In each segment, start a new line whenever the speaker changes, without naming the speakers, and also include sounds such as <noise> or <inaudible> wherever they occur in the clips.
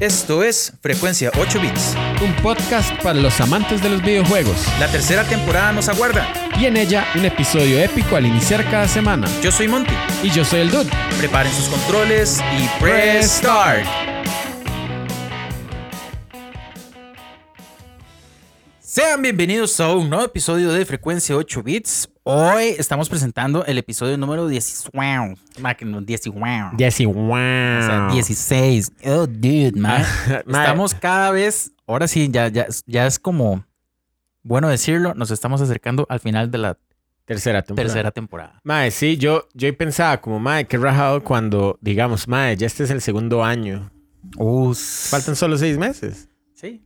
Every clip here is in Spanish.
Esto es Frecuencia 8 Bits.
Un podcast para los amantes de los videojuegos.
La tercera temporada nos aguarda.
Y en ella un episodio épico al iniciar cada semana.
Yo soy Monty.
Y yo soy el Dude.
Preparen sus controles y press start. Sean bienvenidos a un nuevo episodio de Frecuencia 8 Bits. Hoy estamos presentando el episodio número 10. Wow. Máquina, 10. Wow.
10 wow.
O sea, 16. Oh, dude, man. <laughs> Estamos cada vez, ahora sí, ya, ya, ya es como, bueno decirlo, nos estamos acercando al final de la
Tercera temporada.
tercera temporada.
Mae, sí, yo, yo pensaba como, mae, qué rajado cuando, digamos, mae, ya este es el segundo año. Faltan solo seis meses.
Sí.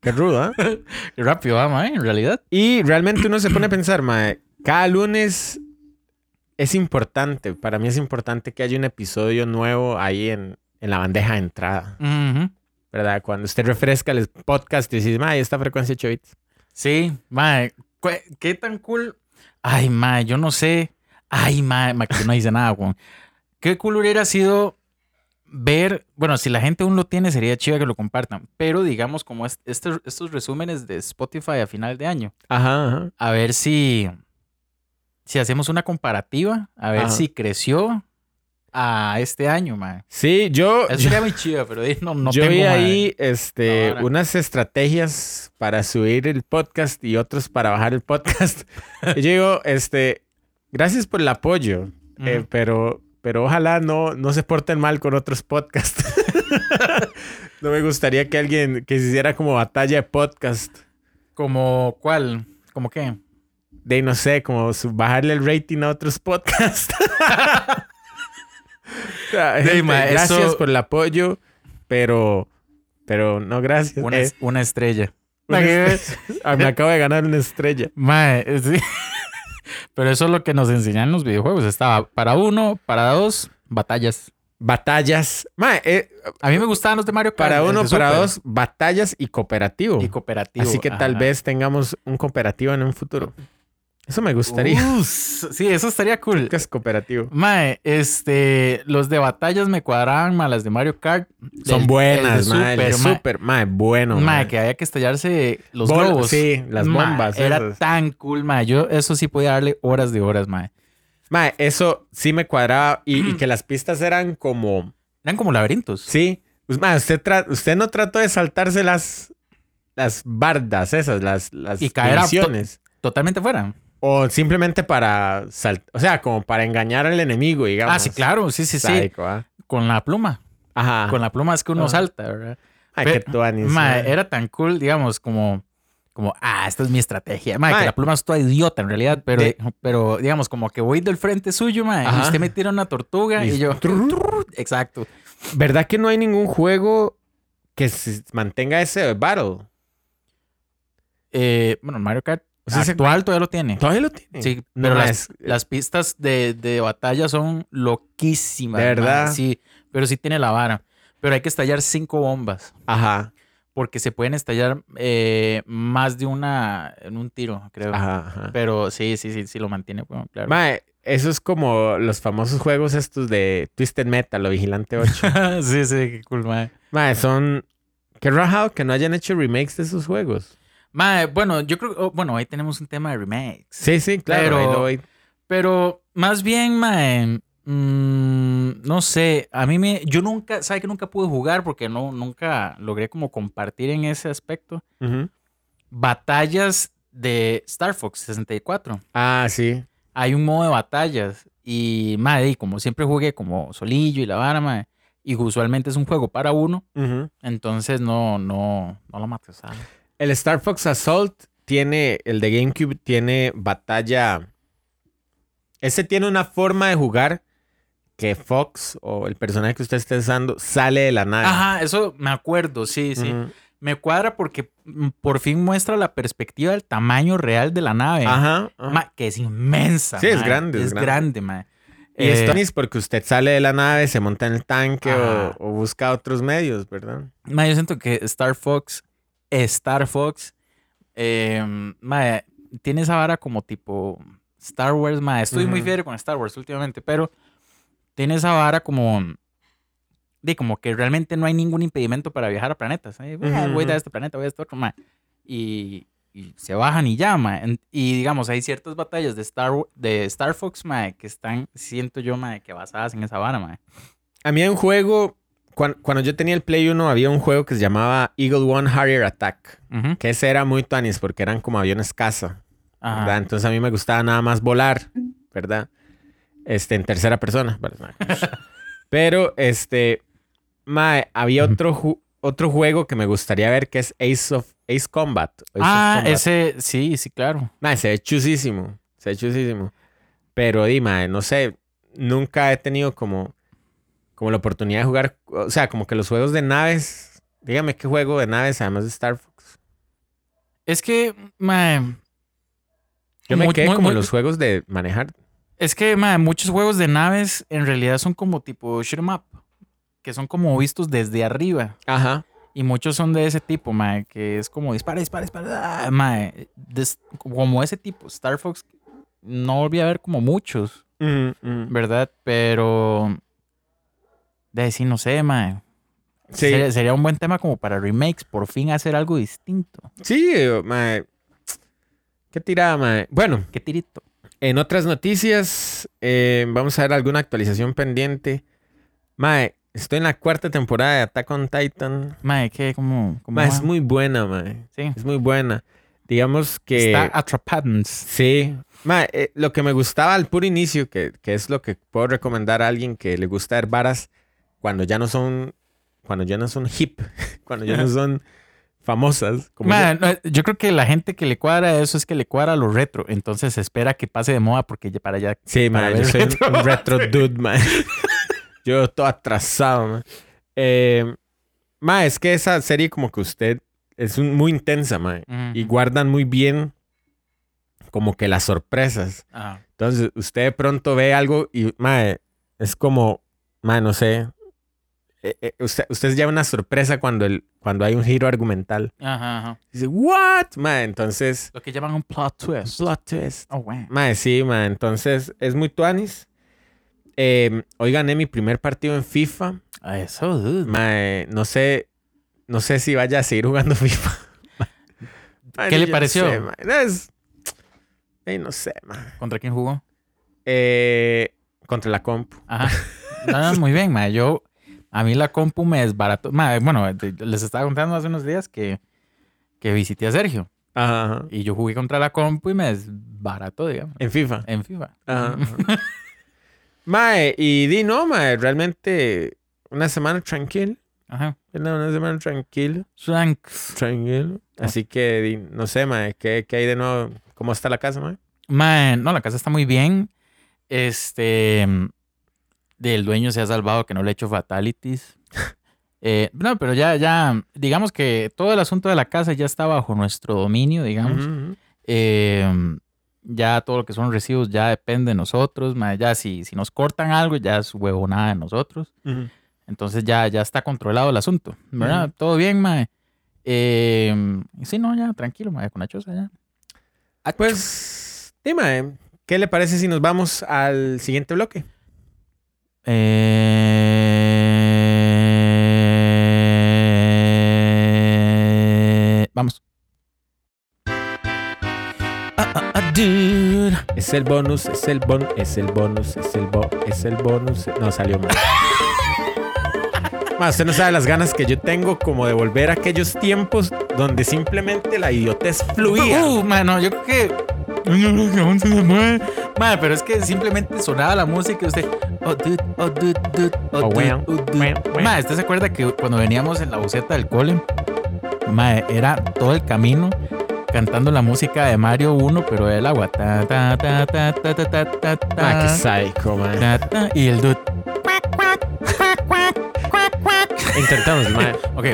Qué rudo, ¿ah? <laughs>
Qué rápido va, mae, en realidad.
Y realmente uno se pone a pensar, mae, cada lunes es importante, para mí es importante que haya un episodio nuevo ahí en, en la bandeja de entrada. ¿verdad? Cuando usted refresca el podcast y dice, mae, esta frecuencia 8 bits.
Sí, cu- qué tan cool. Ay, mae, yo no sé. Ay, mae, mae, que no dice nada, weón. Qué cool hubiera sido ver, bueno, si la gente aún lo tiene, sería chido que lo compartan. Pero digamos, como es- estos, estos resúmenes de Spotify a final de año,
Ajá, ajá.
a ver si, si hacemos una comparativa, a ver
Ajá.
si creció a este año, mae.
Sí, yo,
Eso sería muy chido, pero no, no
yo
tengo,
vi ahí este,
Ahora.
unas estrategias para subir el podcast y otros para bajar el podcast. <laughs> yo digo, este, gracias por el apoyo, eh, pero, pero ojalá no, no se porten mal con otros podcasts. <laughs> no me gustaría que alguien que se hiciera como batalla de podcast.
¿Como cuál? ¿Como qué?
De no sé, como bajarle el rating a otros <laughs> podcasts. O sea,
De,
gente,
ma,
gracias
eso-
por el apoyo, pero, pero no gracias.
Una,
Eh,
una estrella.
una estrella. Ah, me acabo de ganar una estrella.
Mae, sí. <laughs> Pero eso es lo que nos enseñan los videojuegos. Estaba para uno, para dos, batallas.
Batallas. Ma, eh,
A mí me gustaban los de Mario Kart.
para uno, para
Super.
dos, batallas y cooperativo.
Y cooperativo.
Así que tal vez tengamos un cooperativo en un futuro. Eso me gustaría.
Sí, eso estaría cool.
¿Qué es cooperativo?
Mae, este, los de batallas me cuadraban, más las de Mario Kart.
Son buenas,
el de
ma. El de
Super, mae.
super, ma, bueno.
Mae,
ma.
que había que estallarse los
Bol-
globos.
Sí, las
Mae,
bombas.
era tan cool, mae. Yo eso sí podía darle horas de horas, mae.
Ma, eso sí me cuadraba. Y, y <clears throat> que las pistas eran como.
Eran como laberintos.
Sí. Pues, ma, usted, usted no trató de saltarse las. Las bardas esas, las, las
Y caer a to-. Totalmente fuera.
O simplemente para saltar. O sea, como para engañar al enemigo, digamos.
Ah, sí, claro. Sí, sí, sí.
¿ah?
Con la pluma.
Ajá.
Con la pluma es que uno salta, ¿verdad?
Ay,
Pe-
qué tuanis, ma.
era tan cool, digamos, como, como, ah, esta es mi estrategia. Mae. que la pluma es toda idiota en realidad, pero,
De-
pero digamos, como que voy del frente suyo, mae, y usted me tira una tortuga y,
Y-
yo, <laughs> exacto.
¿Verdad que no hay ningún juego que se mantenga ese battle?
Eh, bueno, Mario Kart
O sea, ese-
actual todavía lo tiene.
Todavía lo tiene.
Sí, pero las,
es-
las pistas de, de batalla son loquísimas.
¿De verdad?
Sí, pero sí tiene la vara. Pero hay que estallar cinco bombas.
Ajá.
Porque se pueden estallar eh, más de una en un tiro, creo.
Ajá. ajá.
Pero sí, sí, sí, sí lo mantiene, bueno, claro.
Mae, eso es como los famosos juegos estos de Twisted Metal o Vigilante 8. <laughs>
sí, sí, qué cool, mae.
mae, son... Qué rajado que no hayan hecho remakes de esos juegos.
Mae, bueno, yo creo, oh, bueno, ahí tenemos un tema de remakes.
Sí, sí, claro.
Pero-
ahí lo voy.
Pero más bien, mae, mm, no sé, a mí me, yo nunca, ¿sabe que nunca pude jugar porque no, nunca logré como compartir en ese aspecto? Batallas de Star Fox 64.
Ah, sí.
Hay un modo de batallas y, mae, y como siempre jugué como solillo y la vara, mae, y usualmente es un juego para uno, entonces no, no, no lo mates, ¿sabes?
El Star Fox Assault tiene... El de GameCube tiene batalla... Ese tiene una forma de jugar que Fox o el personaje que usted esté usando sale de la nave.
Ajá, eso me acuerdo, sí, sí. Me cuadra porque por fin muestra la perspectiva del tamaño real de la nave.
Ajá. ajá.
Ma, que es inmensa.
Sí, es grande, es
Es
grande.
grande, ma.
Y
Eh,
esto es porque usted sale de la nave, se monta en el tanque o, o busca otros medios, ¿verdad?
ma, yo siento que Star Fox, Star Fox, eh, ma, tiene esa vara como tipo Star Wars, ma. Estoy muy fiel con Star Wars últimamente, pero tiene esa vara como de como que realmente no hay ningún impedimento para viajar a planetas. ¿eh? Ah,
Ujú,
Voy
ujú.
a este planeta, voy a este otro, mae. Y, y se bajan y ya, mae. Y digamos, hay ciertas batallas de Star, de Star Fox, mae, que están, siento yo, mae, que basadas en esa vara, mae.
A mí hay un juego, cuan- cuando, yo tenía el Play 1, había un juego que se llamaba Eagle One Harrier Attack. Que ese era muy tuanis porque eran como aviones caza. Entonces a mí me gustaba nada más volar, ¿verdad? Este, en tercera persona. Pero, este, mae, había otro, ju- otro juego que me gustaría ver que es Ace of Ace Combat. Ace of
Ah,
Combat.
ese, sí, sí, claro.
Mae, se ve chusísimo. Se ve chusísimo. Pero, di, mae, no sé, nunca he tenido como, como la oportunidad de jugar, o sea, como que los juegos de naves, dígame qué juego de naves además de Star Fox.
Es que, mae,
Yo me
muy-
quedé
muy-
como en
muy-
los juegos de manejar.
Es que, mae, muchos juegos de naves en realidad son como tipo shoot 'em up, que son como vistos desde arriba.
Ajá.
Y muchos son de ese tipo, mae, que es como dispara, dispara, dispara. ah, mae, des- como ese tipo. Star Fox no volví a ver como muchos. ¿verdad? Pero. De decir, no sé, mae.
Sí.
Sería, sería un buen tema como para remakes, por fin hacer algo distinto.
Sí, mae. Qué tirada, mae. Bueno,
Qué tirito.
en otras noticias, eh, vamos a ver alguna actualización pendiente. Mae, estoy en la cuarta temporada de Attack on Titan.
Mae, que como.
es muy buena, mae.
Sí.
Es muy buena. Digamos que...
Está atrapados.
Sí. Mae, eh, lo que me gustaba al puro inicio, que, que es lo que puedo recomendar a alguien que le gusta ver varas cuando ya no son... Cuando ya no son hip. <laughs> Cuando ya no son famosas. Como yo.
No, yo creo que la gente que le cuadra eso es que le cuadra lo retro. Entonces se espera que pase de moda porque para allá.
Sí,
para
man, yo soy un-
retro.
un retro <laughs> dude, man. <laughs> yo todo atrasado, man. Eh, ma, es que esa serie como que usted es un- muy intensa, man. Y guardan muy bien como que las sorpresas. Entonces, usted de pronto ve algo y, ma, es como, ma, no sé. Eh, eh, usted, usted ya una sorpresa cuando, el, cuando hay un giro argumental.
Ajá, ajá.
Dice, ¿what? Ma, entonces,
Lo que llaman un plot twist.
plot twist.
Oh, wow.
Sí. Entonces, es muy tuanis. Eh, hoy gané mi primer partido en FIFA.
Eso, dude.
Mae, no sé, no sé si vaya a seguir jugando <laughs> FIFA.
¿Qué le pareció?
sé. No, es- no sé.
¿Contra quién jugó?
Eh, contra la compu.
Ajá. No, no, muy bien, ma. Yo, a mí la compu me desbarató. Bueno, les estaba contando hace unos días que, que visité a Sergio.
Ajá, ajá.
Y yo jugué contra la compu y me desbarató, digamos.
En FIFA.
En FIFA.
Ajá, <laughs> mae, y di no, mae. Realmente, una semana tranquila.
Ajá.
Una, semana tranquila.
Shanks.
Tranquilo. Así que, di, no sé, mae. ¿qué, ¿Qué hay de nuevo? ¿Cómo está la casa, mae?
Ma, no, la casa está muy bien. Este. Del dueño se ha salvado que no le he hecho fatalities. <laughs> Eh, no, pero ya, ya, digamos que todo el asunto de la casa ya está bajo nuestro dominio, digamos. Eh, ya todo lo que son recibos ya depende de nosotros. Ya si, si nos cortan algo, ya es huevonada de nosotros. Entonces ya, ya está controlado el asunto, ¿verdad? Todo bien, mae. Eh, sí, no, ya, tranquilo, mae, con la choza ya.
Pues, dime, ¿qué le parece si nos vamos al siguiente bloque?
Eh, vamos. Ah, ah, ah, dude.
Es el bonus, es el bonus, es el bonus, es el bo, es el bonus. No salió mal. Ma, usted no sabe las ganas que yo tengo como de volver a aquellos tiempos donde simplemente la idiotez fluía.
Uh, mano, yo creo que. aún se me mueve. Madre, pero es que simplemente sonaba la música y usted. Oh, oh, oh,
Oh,
oh. Madre, ¿usted se acuerda que cuando veníamos en la buseta del cole? Madre, era todo el camino cantando la música de Mario 1, pero el agua. Ta, ta, ta, ta, ta, ta, ta, ta, ta,
Ma, qué psycho, man.
y el dude.
Intentamos, ma.
Ok.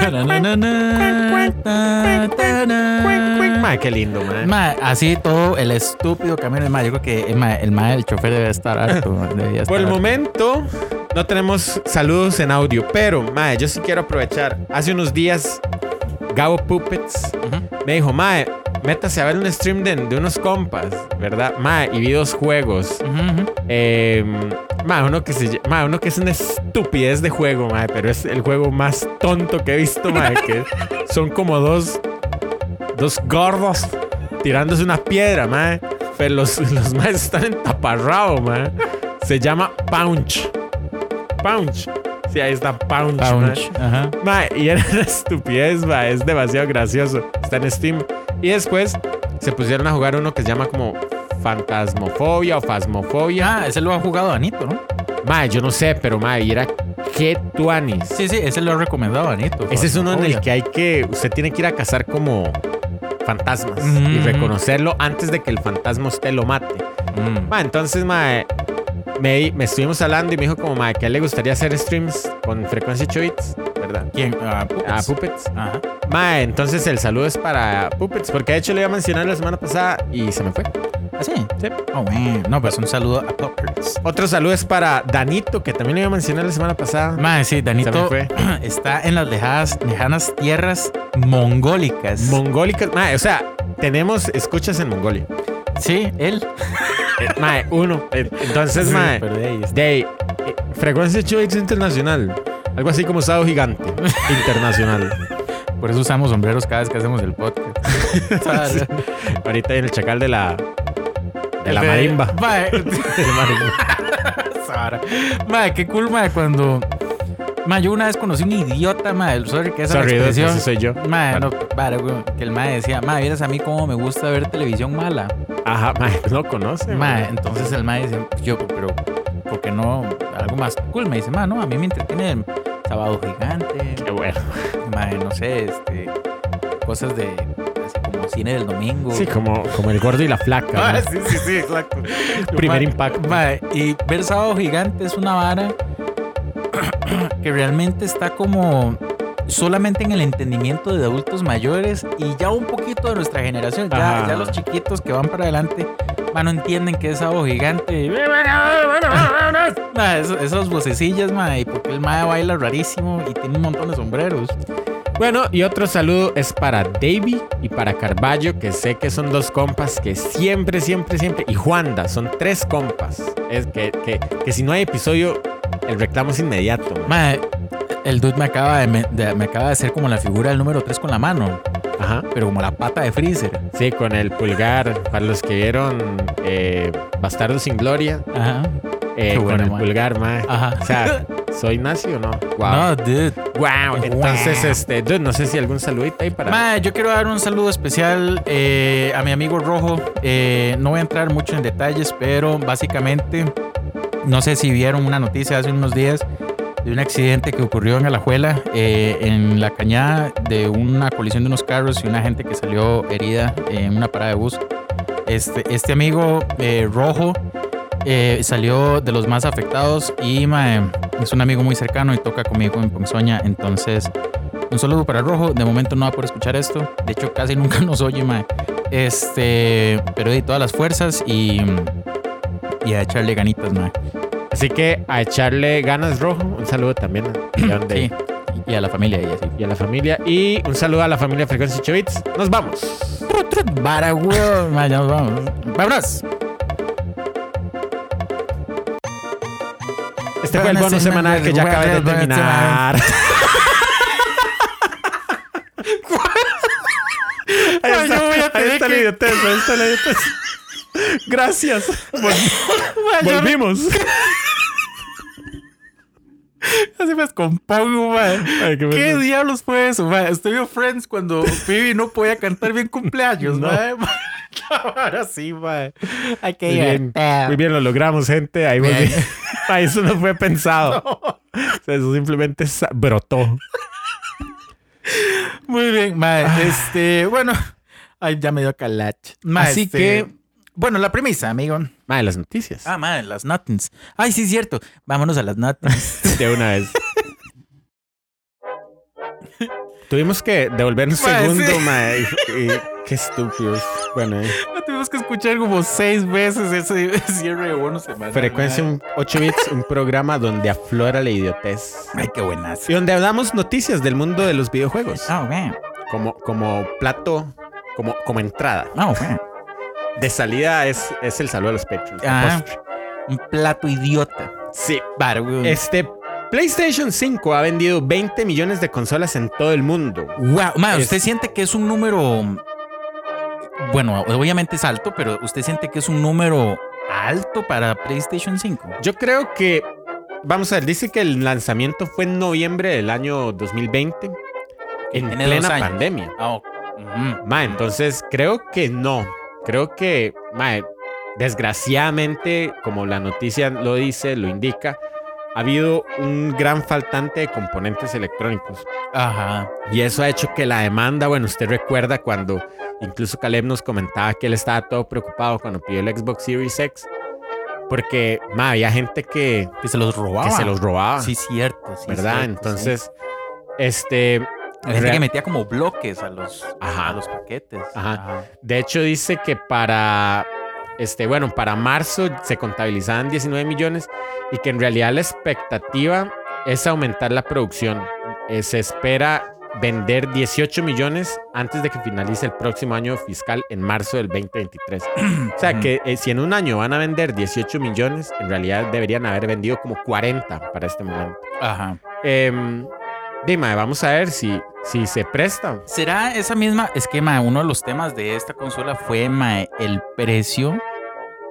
Na na na na ta ta na.
Ma, qué lindo, man.
Ma, así todo el estúpido camino. Ma, yo creo que ma, el ma, el chofer debe estar harto. ma, debería
Por el
estar harto.
momento no tenemos saludos en audio, pero mae, yo sí quiero aprovechar. Hace unos días Gabo Puppets
Ujú.
me dijo, mae, métase a ver un stream de, de unos compas, ¿verdad? Mae, y vi dos juegos. Eh, mae, uno que se mae, uno que es una estupidez de juego, mae, pero es el juego más tonto que he visto, mae, que <laughs> son como dos dos gordos tirándose una piedra, mae, pero los los maes están en taparrabo, mae. Se llama Punch. Punch. Sí, ahí está Punch.
Punch. Ajá.
Mae, y era una estupidez, mae, es demasiado gracioso. Está en Steam. Y después se pusieron a jugar uno que se llama como Fantasmofobia o Fasmofobia.
Ah, ese lo ha jugado Anito, ¿no?
Mae, yo no sé, pero mae, y era que tuanis.
Sí, sí, ese lo ha recomendado Anito.
Ese es uno en el que hay que. Usted tiene que ir a cazar como fantasmas y
ujú.
reconocerlo antes de que el fantasma a usted lo mate.
Mm.
Mae, entonces, mae, me, me estuvimos hablando y me dijo como, mae, que a él le gustaría hacer streams con frecuencia 8 bits, ¿verdad?
¿Quién? Ah,
A
Puppets.
Puppets.
Ajá.
Mae, entonces el saludo es para Puppets, porque de hecho le iba a mencionar la semana pasada y se me fue.
¿Ah, sí?
Sí.
Oh, bueno. No, pues un saludo a Puppets.
Otro saludo es para Danito, que también le iba a mencionar la semana pasada.
Mae, sí,
se me
Danito
fue. <clears throat>
está en las lejadas, lejanas tierras mongólicas.
Mongólicas. Mae, o sea, tenemos escuchas en Mongolia.
sí, él.
Eh, mae, uno. Eh, Entonces,
Sí,
mae,
de ahí
eh, frecuencia 8 bits internacional. Algo así como Sado Gigante <laughs> internacional.
Por eso usamos sombreros cada vez que hacemos el podcast. <laughs>
Sí. Ahorita el chacal de la de la
El
marimba.
Mae, <laughs>
la.
Sara. Mae, qué cool, mae, cuando... Mae, yo una vez conocí un idiota, mae, sorry que esa
Sorry, dude,
expresión.
ese soy yo.
Mae, no, güey, que el mae decía, mae, vieras a mí cómo me gusta ver televisión mala.
Ajá, mae, no <laughs> conoce.
Mae, entonces el mae dice, yo, pero, ¿por qué no algo más cool? Me dice, mae, no, a mí me entretiene el Sábado Gigante,
Qué bueno.
No sé, este, cosas de, así como cine del domingo.
Sí, como, como el gordo y la flaca.
Ah, sí, sí, sí, exacto. <laughs>
Primer impacto.
y ver Sábado Gigante es una vara <clears throat> que realmente está como solamente en el entendimiento de adultos mayores y ya un poquito de nuestra generación. Ya, los chiquitos que van para adelante no entienden que es Sábado Gigante. <laughs> Mae, eso- esas vocecillas, mae, y porque el mae baila rarísimo y tiene un montón de sombreros.
Bueno, y otro saludo es para Davey y para Carballo, que sé que son dos compas que siempre, siempre, siempre. Y Juanda, son tres compas. Es que, que, que si no hay episodio, el reclamo es inmediato.
Mae, el dude me acaba de, me, de- me acaba de hacer como la figura del número 3 con la mano,
Ajá.
pero como la pata de Freezer.
Sí, con el pulgar. Para los que vieron eh, Bastardo sin Gloria,
Ajá.
eh, con
bueno,
el
man.
pulgar, ma.
Ajá.
O sea, ¿soy nazi o no? Wow.
No, dude.
Wow. Entonces,
Wow.
este, dude, no sé si algún saludito ahí para.
Mae, yo quiero dar un saludo especial eh, a mi amigo Rojo. Eh, no voy a entrar mucho en detalles, pero básicamente, no sé si vieron una noticia hace unos días de un accidente que ocurrió en Alajuela, eh, en la cañada de una colisión de unos carros y una gente que salió herida en una parada de bus. Este, este amigo eh, Rojo eh, salió de los más afectados y mae, es un amigo muy cercano y toca conmigo en Ponzoña. Entonces, un saludo para Rojo. De momento no va a poder escuchar esto. De hecho, casi nunca <laughs> nos oye, mae. Este, pero de todas las fuerzas y, y a echarle ganitas, mae.
Así que a echarle ganas rojo. Un saludo también a <clears throat>
Sí. Y a la familia y así.
y a la familia. Y un saludo a la familia Frecuencia 8 Bits. Nos vamos.
Para nos <laughs> vamos. ¡Vámonos!
Este fue el bonus semanal que ya acabé de terminar. <laughs> Ahí está, ahí está la idiotez, ahí está la idiotez. <laughs> Gracias. Vol- volvimos. <laughs>
Así me descompongo, mae.
Ay, qué
¿Qué
bueno.
diablos fue eso, mae? Estoy en Friends cuando Phoebe no podía cantar bien cumpleaños,
No. <laughs>
Ahora sí. Hay que
Muy bien, muy bien, lo logramos, gente. Ahí volví. Eso no fue pensado. O sea, eso simplemente brotó.
Muy bien, mae.
Ah.
Este, bueno. Ay, ya me dio calache. Mae,
Así
este,
que-
Bueno, la premisa, amigo.
Madre, las noticias.
Ah, mae, las Nuttons. Ay, sí, es cierto. Vámonos a las Nuttons. <laughs>
De una vez. Tuvimos que devolver un segundo,
sí.
mae, Qué estúpidos. Bueno, eh.
Tuvimos que escuchar como seis veces ese <laughs> cierre de bono semanal.
Frecuencia
mae.
un 8 bits, un programa donde aflora la idiotez.
Ay, qué buenazo.
Y donde hablamos noticias del mundo de los videojuegos.
Ah, man.
Como, como plato como, como entrada.
No,
De salida es, es el saludo a los Patreons.
Ah. un plato idiota.
Sí.
Weón.
Este PlayStation 5 ha vendido 20 millones de consolas en todo el mundo.
Wow, ma,
Es-
¿usted siente que es un número. Bueno, obviamente es alto, pero ¿usted siente que es un número alto para PlayStation 5?
Yo creo que, vamos a ver, dice que el lanzamiento fue en noviembre del año 2020, en plena pandemia.
Ah. Ujú.
Ma, entonces creo que no. Creo que, ma, desgraciadamente, como la noticia lo dice, lo indica, ha habido un gran faltante de componentes electrónicos.
Ajá.
Y eso ha hecho que la demanda, bueno, usted recuerda cuando incluso Caleb nos comentaba que él estaba todo preocupado cuando pidió el Xbox Series X, porque ma, había gente que,
Que se los robaba.
que se los robaba,
Sí, cierto. sí,
¿verdad?
cierto,
Entonces, este,
gente que metía como bloques a los,
Ajá.
a los paquetes.
Ajá. de hecho dice que para, este, bueno, para marzo se contabilizaban 19 millones y que en realidad la expectativa es aumentar la producción. Eh, se espera vender 18 millones antes de que finalice el próximo año fiscal en marzo del 2023. <clears throat> O sea que eh, si en un año van a vender 18 millones, en realidad deberían haber vendido como 40 para este momento.
Ajá.
Em, dime, vamos a ver si, si se presta.
¿Será esa misma esquema? Uno de los temas de esta consola fue ma, el precio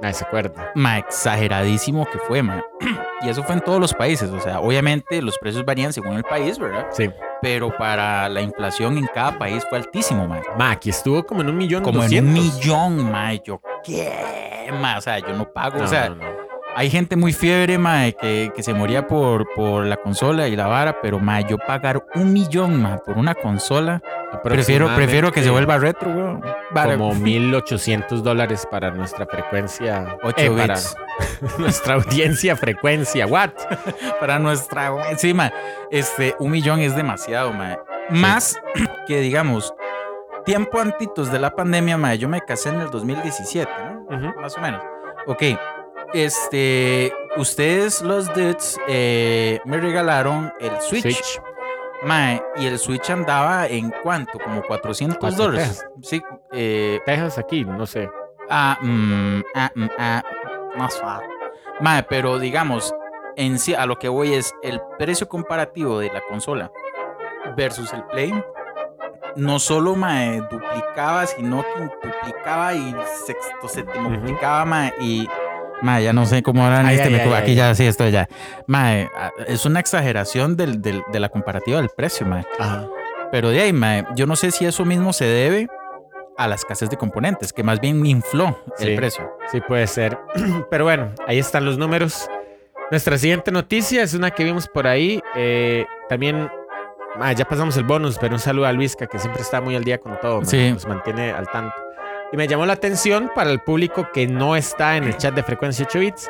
Nadie se acuerda.
ma, exageradísimo que fue, ma. <clears throat> Y eso fue en todos los países. O sea, obviamente los precios varían según el país, ¿verdad?
Sí.
Pero para la inflación en cada país fue altísimo, ma.
Ma, aquí estuvo como en un millón
Como en un millón, ma. Y Yo, ¿qué? Ma? O sea, yo no pago.
No,
o sea,
no, no.
Hay gente muy fiebre, ma, que, que se moría por, por la consola y la vara. Pero, ma, yo pagar un millón, ma, por una consola. Prefiero, prefiero que se vuelva retro, weón. Vara,
Como 1800 dólares para nuestra frecuencia.
Ocho
eh, para
bits. <laughs>
nuestra audiencia frecuencia. What? <laughs>
para nuestra encima este un millón es demasiado ma. más <clears throat> que digamos tiempo antitos de la pandemia ma, yo me casé en el 2017 ¿no? Más o menos ok este ustedes los dudes eh, me regalaron el switch,
Switch.
ma, y el switch andaba en cuánto como 400
Cuatro
dólares sí eh,
Texas aquí, no sé.
Ah, mm, ah, mm, ah, más fácil. Mae, pero digamos, en sí, a lo que voy es el precio comparativo de la consola versus el Play. No solo mae, duplicaba, sino quintuplicaba y sexto,
Ujú.
multiplicaba, mae, y mae, ya no sé cómo
Ay,
este
ay, ay, ay,
aquí
ay.
ya sí estoy ya. Mae, ah, es una exageración del, del- de la comparativa del precio, mae.
Ajá.
Pero de ahí, mae, yo no sé si eso mismo se debe a la escasez de componentes, que más bien infló el
Sí.
precio.
Sí, puede ser. <clears throat> Pero bueno, ahí están los números. Nuestra siguiente noticia es una que vimos por ahí. eh, también, ah, ya pasamos el bonus, pero un saludo a Luisca, que siempre está muy al día con todo. man,
Sí.
Nos mantiene al tanto. Y me llamó la atención para el público que no está en el chat de frecuencia 8 bits.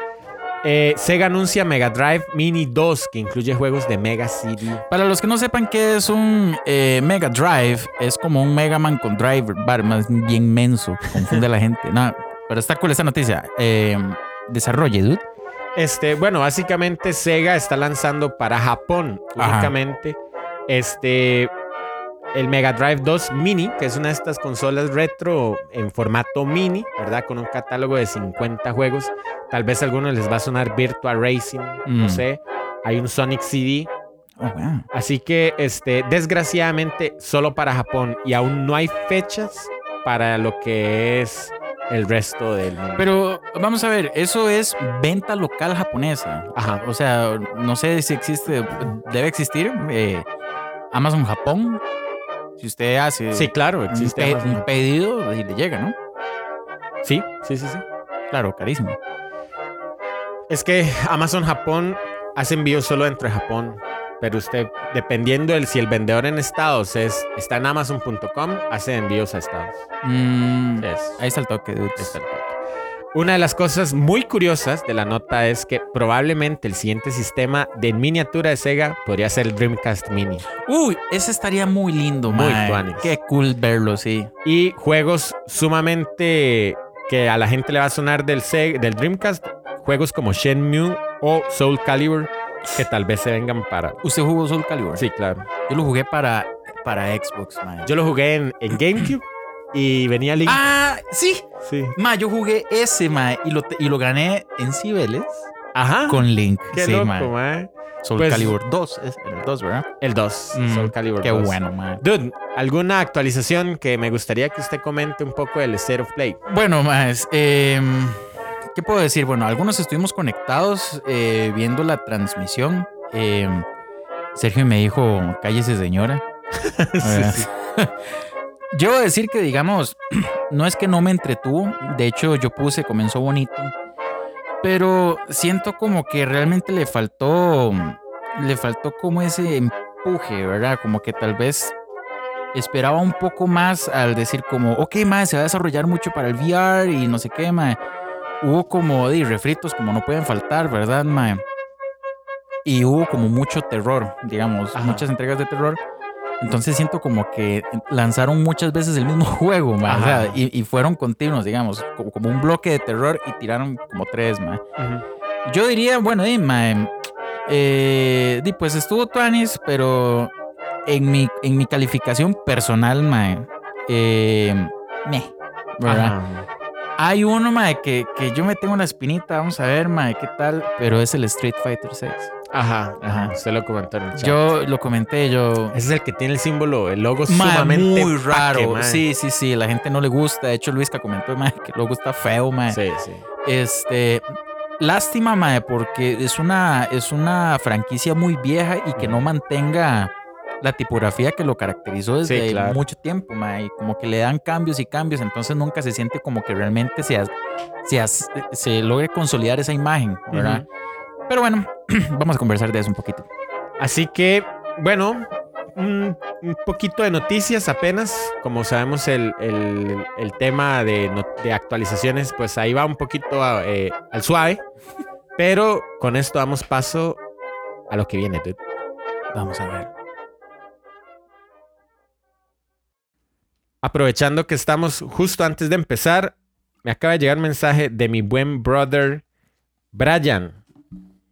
eh, Sega anuncia Mega Drive Mini 2, que incluye juegos de Mega CD.
Para los que no sepan qué es un eh, Mega Drive, es como un Mega Man con driver, bar, más bien menso, confunde a la gente. No, pero está cool esta noticia. Eh, desarrolle, dude.
Este, bueno, básicamente Sega está lanzando para Japón
Ajá.
únicamente este el Mega Drive 2 Mini, que es una de estas consolas retro en formato mini, ¿verdad? Con un catálogo de 50 juegos. Tal vez a algunos les va a sonar Virtua Racing, no
Mm.
sé. Hay un Sonic CD.
Oh, wow.
Así que, este, desgraciadamente, solo para Japón. Y aún no hay fechas para lo que es el resto del mundo.
Pero vamos a ver, eso es venta local japonesa.
Ajá.
O sea, no sé si existe, debe existir eh, Amazon Japón. Si usted hace
Sí, claro,
un,
existe.
pe- un pedido y le llega, ¿no?
Sí, sí, sí, sí.
Claro, carísimo.
Es que Amazon Japón hace envíos solo dentro de Japón. Pero usted, dependiendo del si el vendedor en Estados es, está en Amazon.com, hace envíos a Estados.
Mm,
Es-
ahí está el toque, dude.
Ahí está el toque. Una de las cosas muy curiosas de la nota es que probablemente el siguiente sistema de miniatura de Sega podría ser el Dreamcast Mini.
Uy, ese estaría muy lindo,
Muy tuanis.
Qué cool verlo, sí.
Y juegos sumamente que a la gente le va a sonar del, Sega- del Dreamcast, juegos como Shenmue o Soul Calibur, que tal vez se vengan para...
¿Usted jugó Soul Calibur?
Sí, claro.
Yo lo jugué para, para Xbox, mae.
Yo lo jugué en, en GameCube y venía Link.
Ah, sí.
sí.
Ma, yo jugué ese, ma, y lo, y lo gané en Cibeles
Ajá.
con Link.
Qué
sí,
loco,
ma. Soul
Pues-
Calibur 2, es el 2, ¿verdad?
El 2.
Mm,
Soul Calibur
Qué
2.
bueno, ma.
Dude, ¿alguna actualización que me gustaría que usted comente un poco del State of Play?
Bueno, más, em, ¿qué puedo decir? Bueno, algunos estuvimos conectados eh, viendo la transmisión. Em, Sergio me dijo, cállese señora. <laughs> ¿verdad? <laughs> Yo voy a decir que, digamos, <clears throat> no es que no me entretuvo. De hecho, yo puse, comenzó bonito. Pero siento como que realmente le faltó, le faltó como ese empuje, ¿verdad? Como que tal vez esperaba un poco más al decir como, ok, más se va a desarrollar mucho para el VR y no sé qué, mae. Hubo como de refritos como no pueden faltar, ¿verdad, mae? Y hubo como mucho terror, digamos,
Ajá.
muchas entregas de terror. Entonces siento como que lanzaron muchas veces el mismo <laughs> juego, mae, o sea,
Ajá.
y, y fueron continuos, digamos, como, como un bloque de terror y tiraron como tres.
Ujú.
Yo diría, bueno, di, mae, eh, di, pues estuvo Tuanis, pero en mi, en mi calificación personal, mae, eh, meh, ¿verdad?
Ajá.
Hay uno, mae, que, que yo me tengo una espinita, vamos a ver, mae, qué tal, pero es el Street Fighter 6.
Ajá,
Ajá.
Usted lo comentó en el chat.
Yo lo comenté, yo...
Ese es el que tiene el símbolo, el logo sumamente
muy raro.
paque,
sí, sí, sí. La gente no le gusta. De hecho, Luisca comentó, que luego está feo, mae.
Sí, sí.
Este, lástima, mae, porque es una, es una franquicia muy vieja y que no mantenga la tipografía que lo caracterizó desde
Sí, claro.
mucho tiempo, mae. Y como que le dan cambios y cambios, entonces nunca se siente como que realmente se, se, se logre consolidar esa imagen, ¿verdad? Pero bueno, <clears throat> vamos a conversar de eso un poquito.
Así que, bueno, un, un poquito de noticias apenas. Como sabemos, el, el- el tema de, de actualizaciones, pues ahí va un poquito eh, al suave. Pero con esto damos paso a lo que viene, dude.
Vamos a ver.
Aprovechando que estamos justo antes de empezar, me acaba de llegar un mensaje de mi buen brother Brian.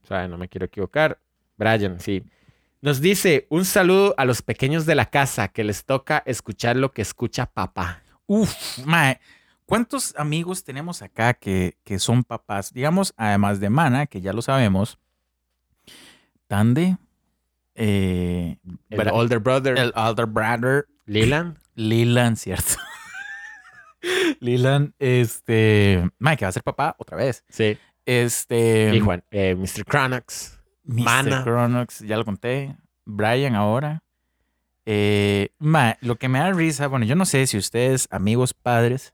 O sea, no me quiero equivocar. Brian, sí. Nos dice un saludo a los pequeños de la casa que les toca escuchar lo que escucha papá.
Uf, mae. ¿Cuántos amigos tenemos acá que, que son papás? Digamos, además de Mana, que ya lo sabemos. Tande. eh,
El
Bra-
older brother,
el Elder Brother.
Leland.
Leland, ¿cierto? <laughs> Leland, este. Mae, que va a ser papá otra vez.
Sí.
Este.
y Juan, eh, Mr. Cronox.
Mr.
Mana.
Cronox, ya lo conté. Brian ahora. Eh, ma, lo que me da risa, bueno, yo no sé si ustedes, amigos padres,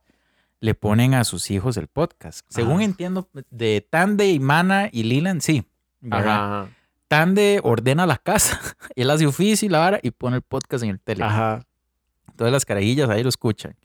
le ponen a sus hijos el podcast. Según
Ajá.
entiendo, de Tande y Mana y Leland, sí.
Ajá.
Tande ordena la casa, <laughs> él hace oficio y la vara y pone el podcast en el tele.
Ajá.
Todas las carajillas ahí lo escuchan.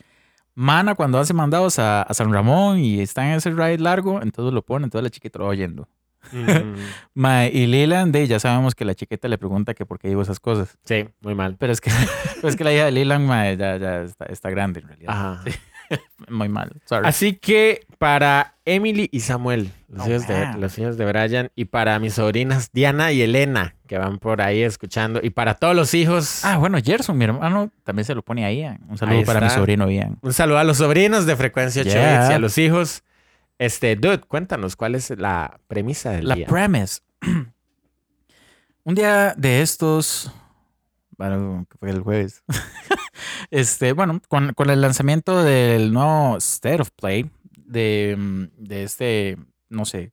Mana, cuando hace mandados a, a San Ramón y está en ese ride largo, entonces lo pone, entonces la chiquita lo va oyendo.
Mm, <laughs>
Ma, y Leland, de, ya sabemos que la chiquita le pregunta que por qué digo esas cosas.
sí, muy mal.
Pero es que, <laughs> es que la hija de Leland ma, ya, ya está, está grande en realidad.
Ajá.
Sí. <laughs> Muy mal. Sorry.
Así que para Emily y Samuel, los,
Oh,
hijos de, los hijos de Brian, y para mis sobrinas Diana y Elena, que van por ahí escuchando, y para todos los hijos,
Ah, bueno, Gerson, mi hermano, también se lo pone ahí. Ian. Un saludo
Ahí
para mi sobrino Ian.
un saludo a los sobrinos de Frecuencia 8
Yeah.
y a los hijos. Este, dude, cuéntanos cuál es la premisa del
La
día.
premise. <clears throat> Un día de estos, bueno, que fue el jueves. <laughs> este, bueno, con, con el lanzamiento del nuevo State of Play, de, mm, de este, no sé,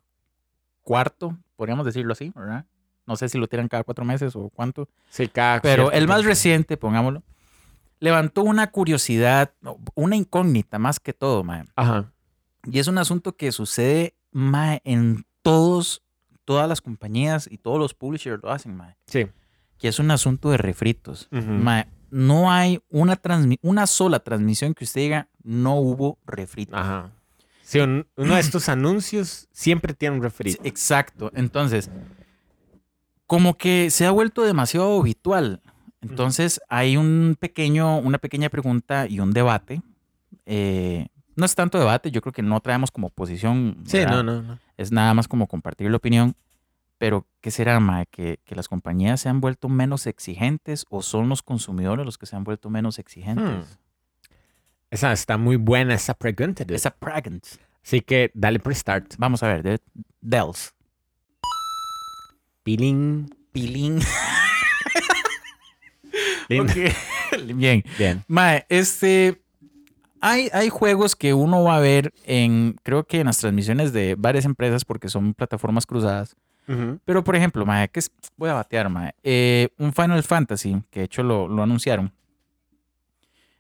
cuarto, podríamos decirlo así, ¿verdad? No sé si lo tiran cada cuatro meses o cuánto.
Sí, cada
Pero el más reciente, pongámoslo, levantó una curiosidad, una incógnita más que todo, mae.
Ajá.
Y es un asunto que sucede, mae, en todos, todas las compañías y todos los publishers lo hacen, mae.
Sí.
Que es un asunto de refritos.
Ujú.
Mae, no hay una, transmi- una sola transmisión que usted diga no hubo refrito.
Ajá. Sí, un- uno de <clears throat> estos anuncios siempre tiene un
Sí,
refrito.
exacto. Entonces, como que se ha vuelto demasiado habitual. Entonces, hay un pequeño, una pequeña pregunta y un debate. Eh, no es tanto debate, yo creo que no traemos como posición.
Sí, no, no, no.
Es nada más como compartir la opinión. Pero, ¿qué será, Mae? ¿Que, ¿Que las compañías se han vuelto menos exigentes o son los consumidores los que se han vuelto menos exigentes?
Hmm. Esa está muy buena, esa pregunta. dude.
Esa Pragant.
Así que dale por start.
Vamos a ver, de Dells. Pilín. <laughs> Ok. <laughs> Bien.
Bien.
Mae, este. Hay, hay juegos que uno va a ver en, creo que en las transmisiones de varias empresas porque son plataformas cruzadas. Pero, por ejemplo, mae, que es, voy a batear, mae. Eh, un Final Fantasy, que de hecho lo, lo anunciaron.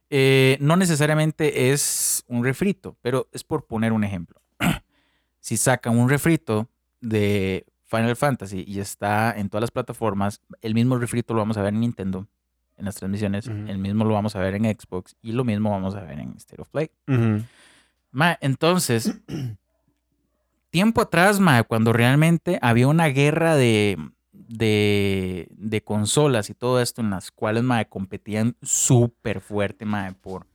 eh, no necesariamente es un refrito, pero es por poner un ejemplo. <clears throat> si sacan un refrito de Final Fantasy y está en todas las plataformas, el mismo refrito lo vamos a ver en Nintendo, en las transmisiones,
Ujú.
el mismo lo vamos a ver en Xbox y lo mismo vamos a ver en State of Play.
Ujú.
Ma, entonces, <clears throat> tiempo atrás, ma, cuando realmente había una guerra de, de, de consolas y todo esto en las cuales ma, competían súper fuerte ma, por,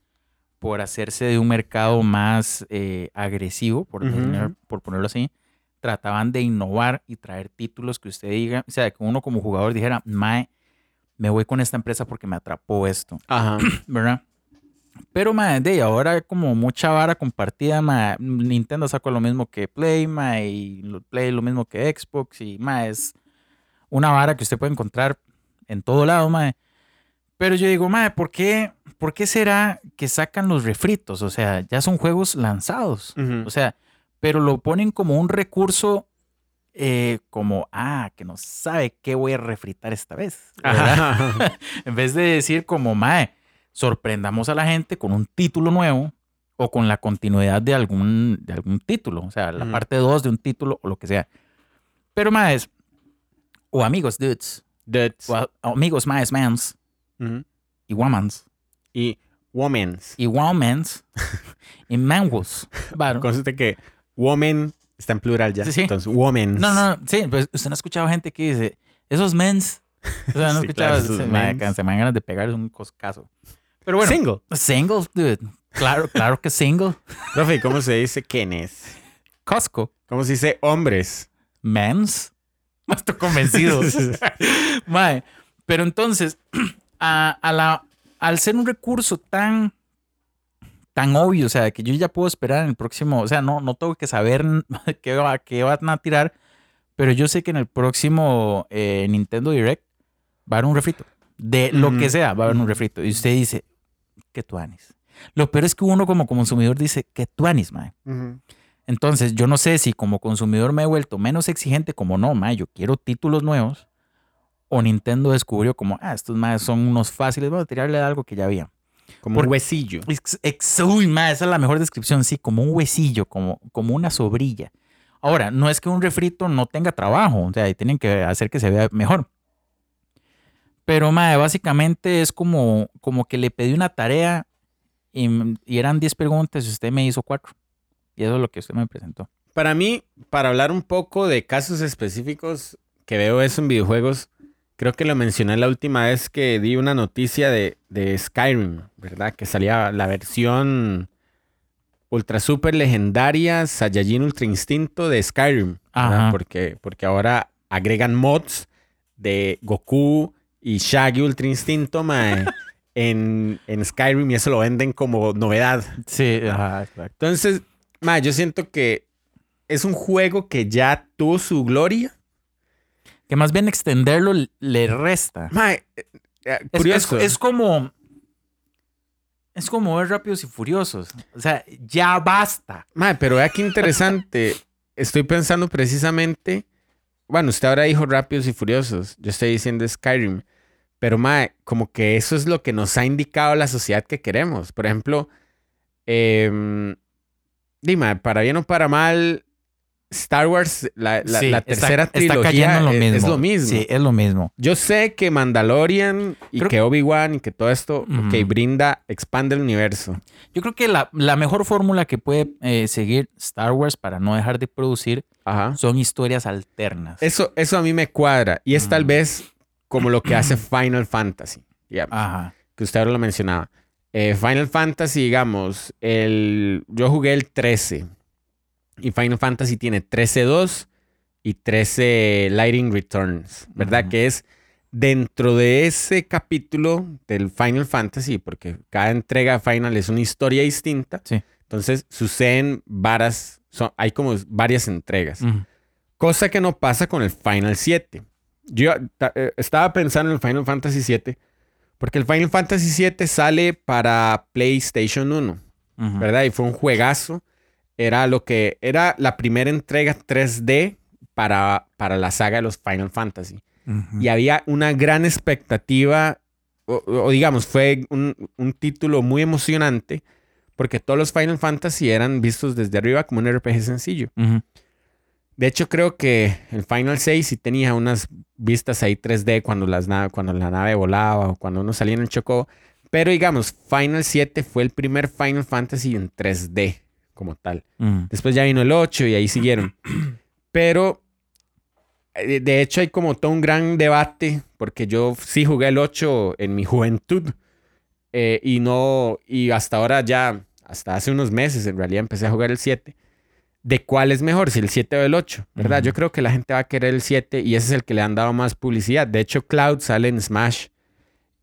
por hacerse de un mercado más eh, agresivo, por, tener- por ponerlo así, trataban de innovar y traer títulos que usted diga, o sea, que uno como jugador dijera, mae, me voy con esta empresa porque me atrapó esto.
Ajá. <clears throat>
¿verdad? Pero, mae, de ahora como mucha vara compartida, mae. Nintendo sacó lo mismo que Play, mae, y Play lo mismo que Xbox, y, mae, es una vara que usted puede encontrar en todo lado, mae. Pero yo digo, mae, ¿por qué, ¿por qué será que sacan los refritos? O sea, ya son juegos lanzados.
Ujú.
O sea, pero lo ponen como un recurso, eh, como, ah, que no sabe qué voy a refritar esta vez. <laughs> En vez de decir como, mae, sorprendamos a la gente con un título nuevo o con la continuidad de algún, de algún título, o sea, la parte 2 de un título o lo que sea. Pero, maes, o amigos, dudes,
Dudes.
o a- o amigos, maes, mans, y womans,
Y womens.
y womans, y manwos. <laughs> Varo.
Conste que woman está en plural ya.
Sí, sí.
Entonces, womens.
No, no, no, sí, pues usted no ha escuchado gente que dice, esos mens. O sea, no <laughs>
Sí,
escuchaba,
claro,
se,
mens.
se me dan ganas de pegar un coscazo. Pero bueno,
Single.
single, dude. Claro, claro que single. <laughs>
Profe, ¿y ¿cómo se dice quiénes?
Costco.
¿Cómo se dice hombres?
Mens. No <laughs> estoy convencido. <laughs> Mae, pero entonces, <clears throat> a, a la, al ser un recurso tan, tan obvio, o sea, que yo ya puedo esperar en el próximo, o sea, no, no tengo que saber qué, va, qué van a tirar, pero yo sé que en el próximo eh, Nintendo Direct va a haber un refrito. De lo que sea, va a haber un refrito. Y usted dice, ¿qué tuanis? Lo peor es que uno como consumidor dice, ¿qué tuanis, mae? Entonces, yo no sé si como consumidor me he vuelto menos exigente, como no, ma, yo quiero títulos nuevos, o Nintendo descubrió como, ah, estos más son unos fáciles, vamos a tirarle algo que ya había.
Como un huesillo.
Ex- ex- uy, ma, esa es la mejor descripción, sí, como un huesillo, como, como una sobrilla. Ahora, no es que un refrito no tenga trabajo, o sea, y tienen que hacer que se vea mejor. Pero, ma, básicamente es como, como que le pedí una tarea y, y eran 10 preguntas y usted me hizo 4. Y eso es lo que usted me presentó.
Para mí, para hablar un poco de casos específicos que veo eso en videojuegos, creo que lo mencioné la última vez que di una noticia de, de Skyrim, ¿verdad? Que salía la versión ultra super legendaria Saiyajin Ultra Instinto de Skyrim.
Ajá.
Porque, porque ahora agregan mods de Goku y Shaggy Ultra Instinto mae, <laughs> en, en Skyrim y eso lo venden como novedad.
Sí, ajá, exacto.
Entonces, ma, yo siento que es un juego que ya tuvo su gloria.
Que más bien extenderlo le resta.
Ma, eh, eh,
Es,
curioso.
es- es como. Es como ver rápidos y furiosos. O sea, ya basta.
Ma, pero vea qué interesante. Estoy pensando precisamente. Bueno, usted ahora dijo Rápidos y Furiosos. Yo estoy diciendo Skyrim. Pero, ma, como que eso es lo que nos ha indicado la sociedad que queremos. Por ejemplo, eh, dime, para bien o para mal, Star Wars, la, la-
Sí,
la
está-
tercera
está
trilogía
cayendo en lo
es-
mismo.
es lo mismo.
Sí, es lo mismo.
Yo sé que Mandalorian y
Creo-
que Obi-Wan y que todo esto, ok, brinda, expande el universo.
Yo creo que la, la mejor fórmula que puede eh, seguir Star Wars para no dejar de producir
Ajá.
son historias alternas.
Eso, eso a mí me cuadra. Y es tal
Mm.
vez como lo que hace <clears throat> Final Fantasy. digamos,
Ajá.
Que usted ahora lo mencionaba. Eh, Final Fantasy, digamos, el, yo jugué el 13. Y Final Fantasy tiene 13-2 y 13 Lighting Returns, ¿verdad? Que es dentro de ese capítulo del Final Fantasy, porque cada entrega Final es una historia distinta,
Sí.
entonces suceden varas, son- hay como varias entregas. Cosa que no pasa con el Final 7. Yo eh, estaba pensando en el Final Fantasy 7, porque el Final Fantasy 7 sale para PlayStation 1,
Ujú.
¿verdad? Y fue un juegazo. Era lo que era la primera entrega 3D para, para la saga de los Final Fantasy. Y había una gran expectativa, o, o digamos, fue un, un título muy emocionante, porque todos los Final Fantasy eran vistos desde arriba como un RPG sencillo. De hecho, creo que el Final 6 sí tenía unas vistas ahí 3D cuando, las cuando la nave volaba o cuando uno salía en el choco. Pero digamos, Final 7 fue el primer Final Fantasy en 3D como tal.
Ujú.
Después ya vino el 8 y ahí siguieron. <clears throat> Pero eh, de hecho hay como todo un gran debate porque yo sí jugué el 8 en mi juventud eh, y no, y hasta ahora ya, hasta hace unos meses en realidad empecé a jugar el 7. De cuál es mejor, si el 7 o el 8, ¿verdad? Yo creo que la gente va a querer el 7 y ese es el que le han dado más publicidad. De hecho, Cloud sale en Smash.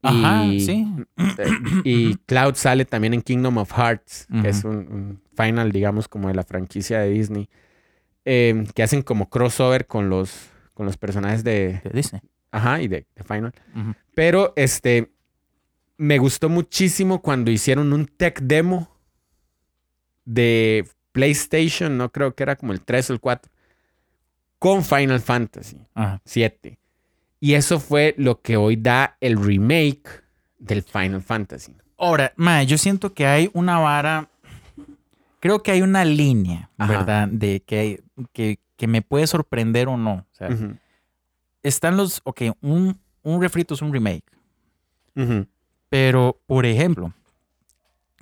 Ajá,
y,
sí.
eh, y Cloud sale también en Kingdom of Hearts, que es un, un final, digamos, como de la franquicia de Disney, eh, que hacen como crossover con los, con los personajes de,
De Disney.
ajá, y de, de Final. Pero este, me gustó muchísimo cuando hicieron un tech demo de PlayStation, no creo que era como el 3 o el 4, con Final Fantasy.
Ajá.
7. Y eso fue lo que hoy da el remake del Final Fantasy.
Ahora, mae, yo siento que hay una vara. Creo que hay una línea,
Ajá.
¿verdad? De que, que, que me puede sorprender o no. O sea, están los. Ok, un, un refrito es un remake. Pero, por ejemplo,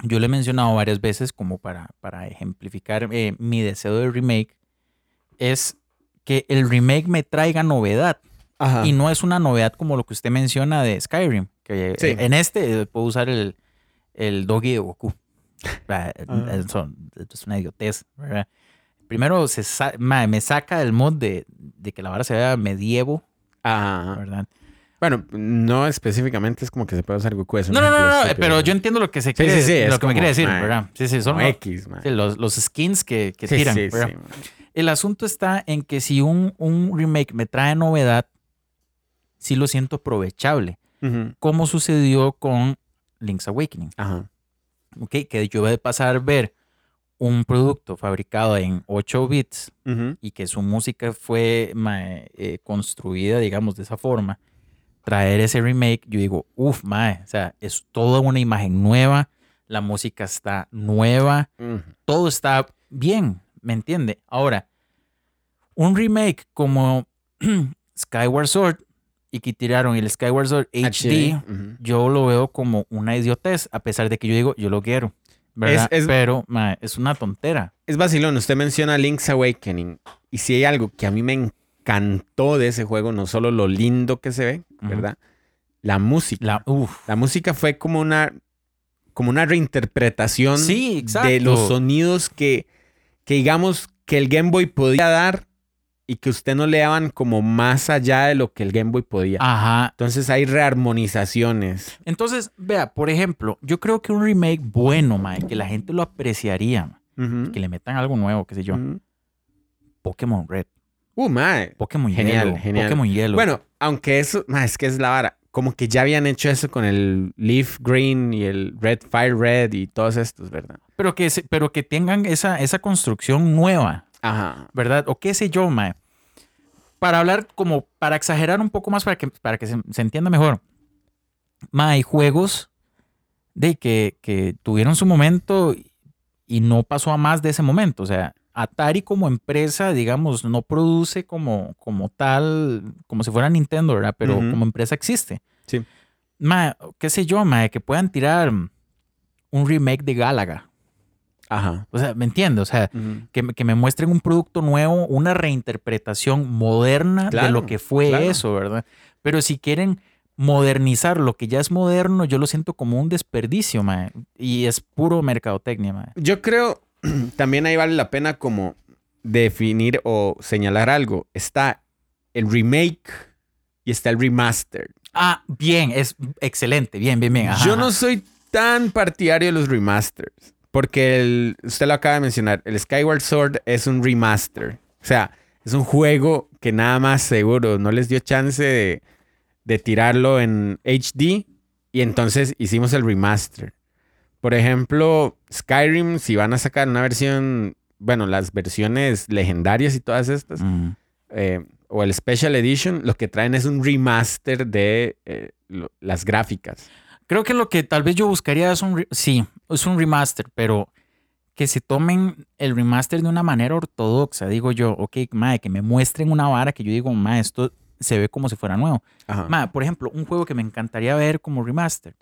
yo le he mencionado varias veces como para, para ejemplificar eh, mi deseo de remake, es que el remake me traiga novedad.
Ajá.
Y no es una novedad como lo que usted menciona de Skyrim, que
Sí.
eh, en este eh, puedo usar el, el doggy de Goku. <laughs> Ah,
Ah.
eso Es una idiotez, ¿verdad? Primero se sa- me saca del mod de, de que la vara se vea medievo,
Ajá.
¿verdad?
Bueno, no específicamente es como que se puede usar Goku.
No, no, no, no, pero yo entiendo lo que se
Sí,
quiere,
sí, sí, es
lo que me quiere decir, ¿verdad? Sí, sí, son
X,
sí, los, los skins que, que
Sí,
tiran,
sí, sí.
El asunto está en que si un, un remake me trae novedad, sí lo siento aprovechable,
Ujú,
como sucedió con Link's Awakening.
Ajá.
¿ok? Que yo de pasar ver un producto fabricado en 8 bits y que su música fue eh, construida, digamos, de esa forma, traer ese remake, yo digo, uff, mae, o sea, es toda una imagen nueva, la música está nueva, todo está bien, ¿me entiende? Ahora, un remake como <clears throat> Skyward Sword y que tiraron el Skyward Sword HD,
Ujú.
yo lo veo como una idiotez, a pesar de que yo digo, yo lo quiero, ¿verdad?
Es- es-
Pero mae, es una tontera.
Es vacilón, usted menciona Link's Awakening. Y si hay algo que a mí me encantó de ese juego, no solo lo lindo que se ve,
Ujú.
¿verdad? La música.
La, uf,
La música fue como una, como una reinterpretación
Sí,
de los sonidos que, que digamos que el Game Boy podía dar y que usted no le daban como más allá de lo que el Game Boy podía.
Ajá.
Entonces hay rearmonizaciones.
Entonces, vea, por ejemplo, yo creo que un remake bueno, mae, que la gente lo apreciaría, mae, que le metan algo nuevo, qué sé yo. Pokémon Red,
Uh, mae.
Pokémon
Genial, genial.
Pokémon Yellow.
Bueno, aunque eso, ma, es que es la vara. Como que ya habían hecho eso con el Leaf Green y el Red Fire Red y todos estos, ¿verdad?
pero que, pero que tengan esa, esa construcción nueva,
Ajá.
¿verdad? O qué sé yo, mae. Para hablar como, para exagerar un poco más, para que, para que se, se entienda mejor. Mae, hay juegos de que, que tuvieron su momento y no pasó a más de ese momento. O sea, Atari como empresa, digamos, no produce como, como tal, como si fuera Nintendo, ¿verdad? Pero como empresa existe.
Sí.
Mae, qué sé yo, mae, que puedan tirar un remake de Galaga.
Ajá.
O sea, ¿me entiendes? O sea, que, me- que me muestren un producto nuevo, una reinterpretación moderna de lo que fue
claro.
eso, ¿verdad? Pero si quieren modernizar lo que ya es moderno, yo lo siento como un desperdicio, mae. Y es puro mercadotecnia, mae.
Yo creo <clears throat> también ahí vale la pena como definir o señalar algo. Está el remake y está el remaster.
Ah, bien, es excelente, bien, bien, bien. ajá,
Yo no soy tan partidario de los remasters, porque el- usted lo acaba de mencionar, el Skyward Sword es un remaster. O sea, es un juego que nada más seguro no les dio chance de, de tirarlo en HD y entonces hicimos el remaster. Por ejemplo, Skyrim, si van a sacar una versión, bueno, las versiones legendarias y todas estas,
Mm.
eh, o el Special Edition, lo que traen es un remaster de eh, lo- las gráficas.
Creo que lo que tal vez yo buscaría es un, sí, es un remaster, pero que se tomen el remaster de una manera ortodoxa. Digo yo, ok, mae, que me muestren una vara que yo digo, mae, esto se ve como si fuera nuevo.
Ajá.
Por ejemplo, un juego que me encantaría ver como remaster.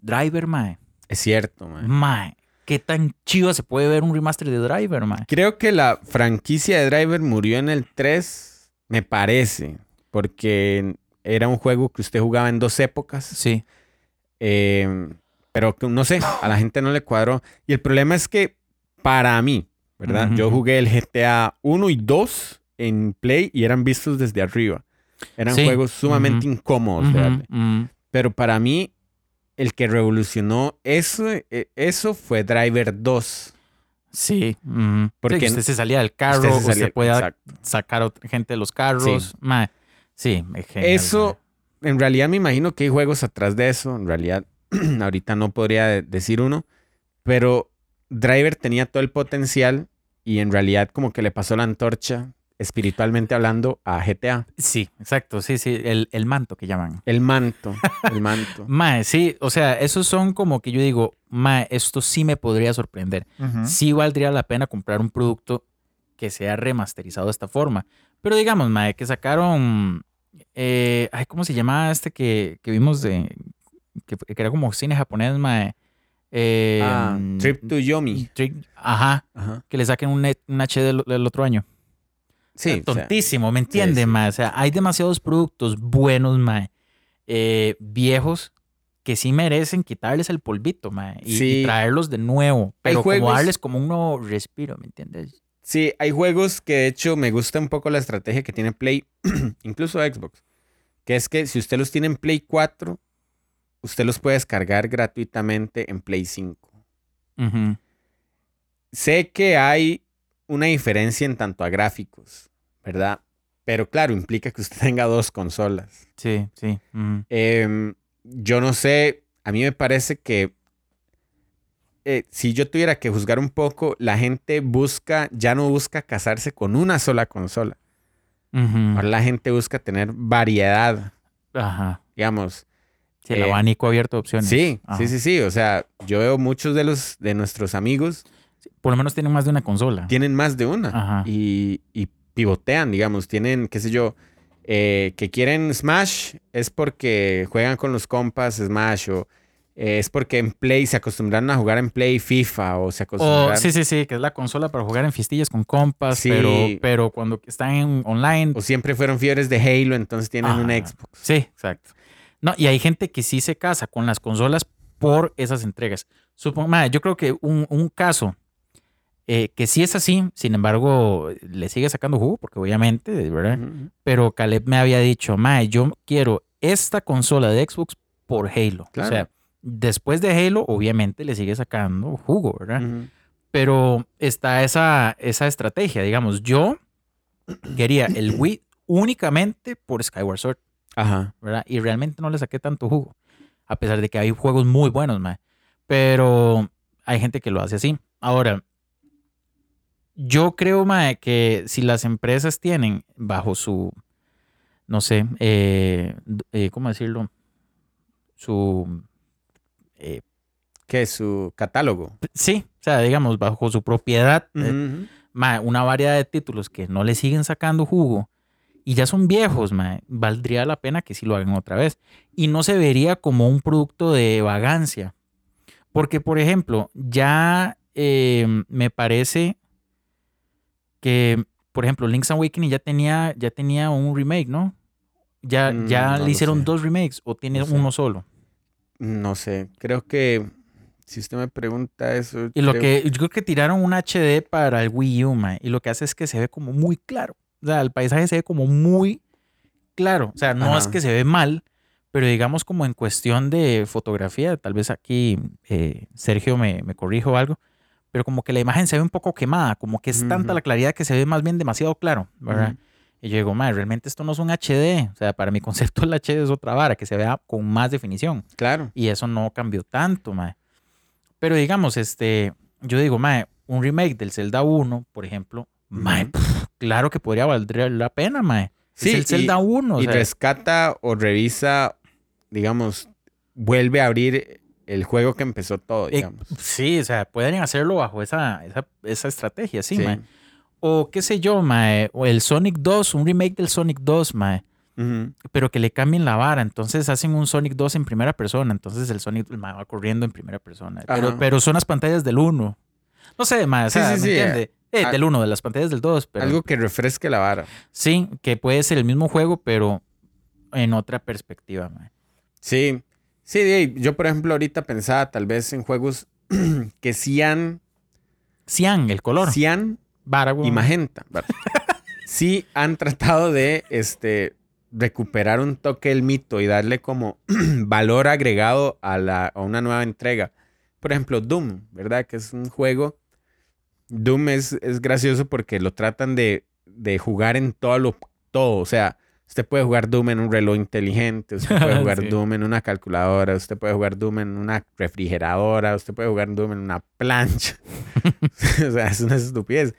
Driver, mae.
Es cierto, man.
Mae, qué tan chido se puede ver un remaster de Driver, mae.
Creo que la franquicia de Driver murió en el 3, me parece, porque era un juego que usted jugaba en dos épocas,
Sí.
eh, pero no sé, a la gente no le cuadró. Y el problema es que para mí, ¿verdad? Yo jugué el GTA 1 y 2 en Play y eran vistos desde arriba. Eran
Sí.
juegos sumamente incómodos. Pero para mí, el que revolucionó eso, eh, eso fue Driver 2.
Sí.
Porque
Sí, usted se salía del carro,
Usted se
usted,
salía-
podía
exacto.
sacar gente de los carros. Sí, es genial,
Eso, en realidad me imagino que hay juegos atrás de eso. En realidad, <clears throat> ahorita no podría de- decir uno. Pero Driver tenía todo el potencial y en realidad como que le pasó la antorcha, espiritualmente hablando, a GTA.
Sí, exacto. Sí, sí. El, el manto que llaman.
El manto, <laughs> el manto.
Mae, sí. O sea, esos son como que yo digo, mae, esto sí me podría sorprender. Sí valdría la pena comprar un producto que sea remasterizado de esta forma. Pero digamos, mae, que sacaron. eh, ay, ¿cómo se llamaba este que, que vimos de. Que, era como cine japonés, mae? Eh,
Ah,
mm,
Trip to Yomi.
Trip- ajá.
Ajá.
Que le saquen un, un HD del, del otro año.
Sí,
o sea, tontísimo, ¿me entiendes,
sí.
mae? O sea, hay demasiados productos buenos, mae, eh, viejos, que sí merecen quitarles el polvito, mae, y, traerlos de nuevo. Pero como darles como un nuevo respiro, ¿me entiendes?
Sí, hay juegos que de hecho me gusta un poco la estrategia que tiene Play, <clears throat> incluso Xbox, que es que si usted los tiene en Play 4, usted los puede descargar gratuitamente en Play 5.
Ujú.
Sé que hay una diferencia en tanto a gráficos, ¿verdad? Pero claro, implica que usted <laughs> tenga dos consolas.
Sí, sí.
Em, yo no sé, a mí me parece que eh, si yo tuviera que juzgar un poco, la gente busca, ya no busca casarse con una sola consola. Ahora la gente busca tener variedad,
Ajá.
digamos.
Sí, el
Eh,
abanico abierto de opciones.
Sí,
Ajá.
sí, sí, sí. O sea, yo veo muchos de los de nuestros amigos
Por lo menos tienen más de una consola.
tienen más de una
Ajá.
y, y pivotean, digamos. Tienen, qué sé yo, eh, que quieren Smash es porque juegan con los compas Smash o eh, es porque en Play se acostumbraron a jugar en Play FIFA o se
O,
acostumbraron.
sí, sí, sí, que es la consola para jugar en fistillas con compas,
Sí.
pero, pero cuando están en online,
o siempre fueron fiebres de Halo, entonces tienen un. Xbox.
Sí, exacto. No, y hay gente que sí se casa con las consolas por esas entregas. Supongo, madre, yo creo que un, un caso eh, que sí es así, sin embargo, le sigue sacando jugo, porque obviamente, ¿verdad? Pero Caleb me había dicho, madre, yo quiero esta consola de Xbox por Halo.
Claro.
O sea, después de Halo, obviamente le sigue sacando jugo, ¿verdad? Pero está esa, esa estrategia, digamos, yo quería el Wii únicamente por Skyward Sword.
Ajá.
¿verdad? Y realmente no le saqué tanto jugo. A pesar de que hay juegos muy buenos, mae. Pero hay gente que lo hace así. Ahora, yo creo, mae, que si las empresas tienen bajo su, no sé, eh, eh, ¿cómo decirlo? Su, eh,
¿Qué su catálogo?
sí, o sea, digamos, bajo su propiedad, mae, una variedad de títulos que no le siguen sacando jugo y ya son viejos, mae, valdría la pena que sí lo hagan otra vez. Y no se vería como un producto de vagancia. Porque, por ejemplo, ya eh, me parece que, por ejemplo, Link's Awakening ya tenía, ya tenía un remake, ¿no? Ya,
Mm,
ya
no
le hicieron dos remakes o tiene
No sé.
uno solo.
No sé, creo que si usted me pregunta eso.
Y lo
creo-
que yo creo que tiraron un HD para el Wii U, mae, y lo que hace es que se ve como muy claro. O sea, el paisaje se ve como muy claro. O sea, no es que se ve mal, pero digamos como en cuestión de fotografía, tal vez aquí eh, Sergio me, me corrijo algo, pero como que la imagen se ve un poco quemada, como que es tanta la claridad que se ve más bien demasiado claro, ¿verdad?
Ujú.
Y yo digo, madre, realmente esto no es un HD. O sea, para mi <laughs> concepto el HD es otra vara, que se vea con más definición.
Claro.
Y eso no cambió tanto, mae. Pero digamos, este, yo digo, mae, un remake del Zelda 1, por ejemplo,
Ujú.
pf, claro que podría valer la pena, mae.
Sí,
es el
y-
Zelda 1, o
y
sea,
rescata o revisa, digamos, vuelve a abrir el juego que empezó todo,
eh,
digamos.
sí, o sea, pueden hacerlo bajo esa, esa, esa estrategia, sí,
Sí.
mae. O qué sé yo, mae, o el Sonic 2, un remake del Sonic 2, mae. Pero que le cambien la vara. Entonces hacen un Sonic 2 en primera persona. Entonces el Sonic mae, va corriendo en primera persona. Pero, pero son las pantallas del 1. No sé, más.
Sí, sí, sí,
entiende? Eh,
ah,
del 1, de las pantallas del 2. Pero
Algo que refresque la vara.
sí, que puede ser el mismo juego, pero en otra perspectiva.
Sí. Sí, yo por ejemplo ahorita pensaba tal vez en juegos <clears throat> que han,
Cian, el color.
han
Vara,
y magenta. <laughs> sí han tratado de este, recuperar un toque del mito y darle como <clears throat> valor agregado a, la, a una nueva entrega. Por ejemplo, Doom, ¿verdad? Que es un juego. Doom es, es gracioso porque lo tratan de, de jugar en todo lo todo. O sea, usted puede jugar Doom en un reloj inteligente, usted puede <laughs> jugar
Sí.
Doom en una calculadora, usted puede jugar Doom en una refrigeradora, usted puede jugar Doom en una plancha. <laughs> o sea, es una estupidez.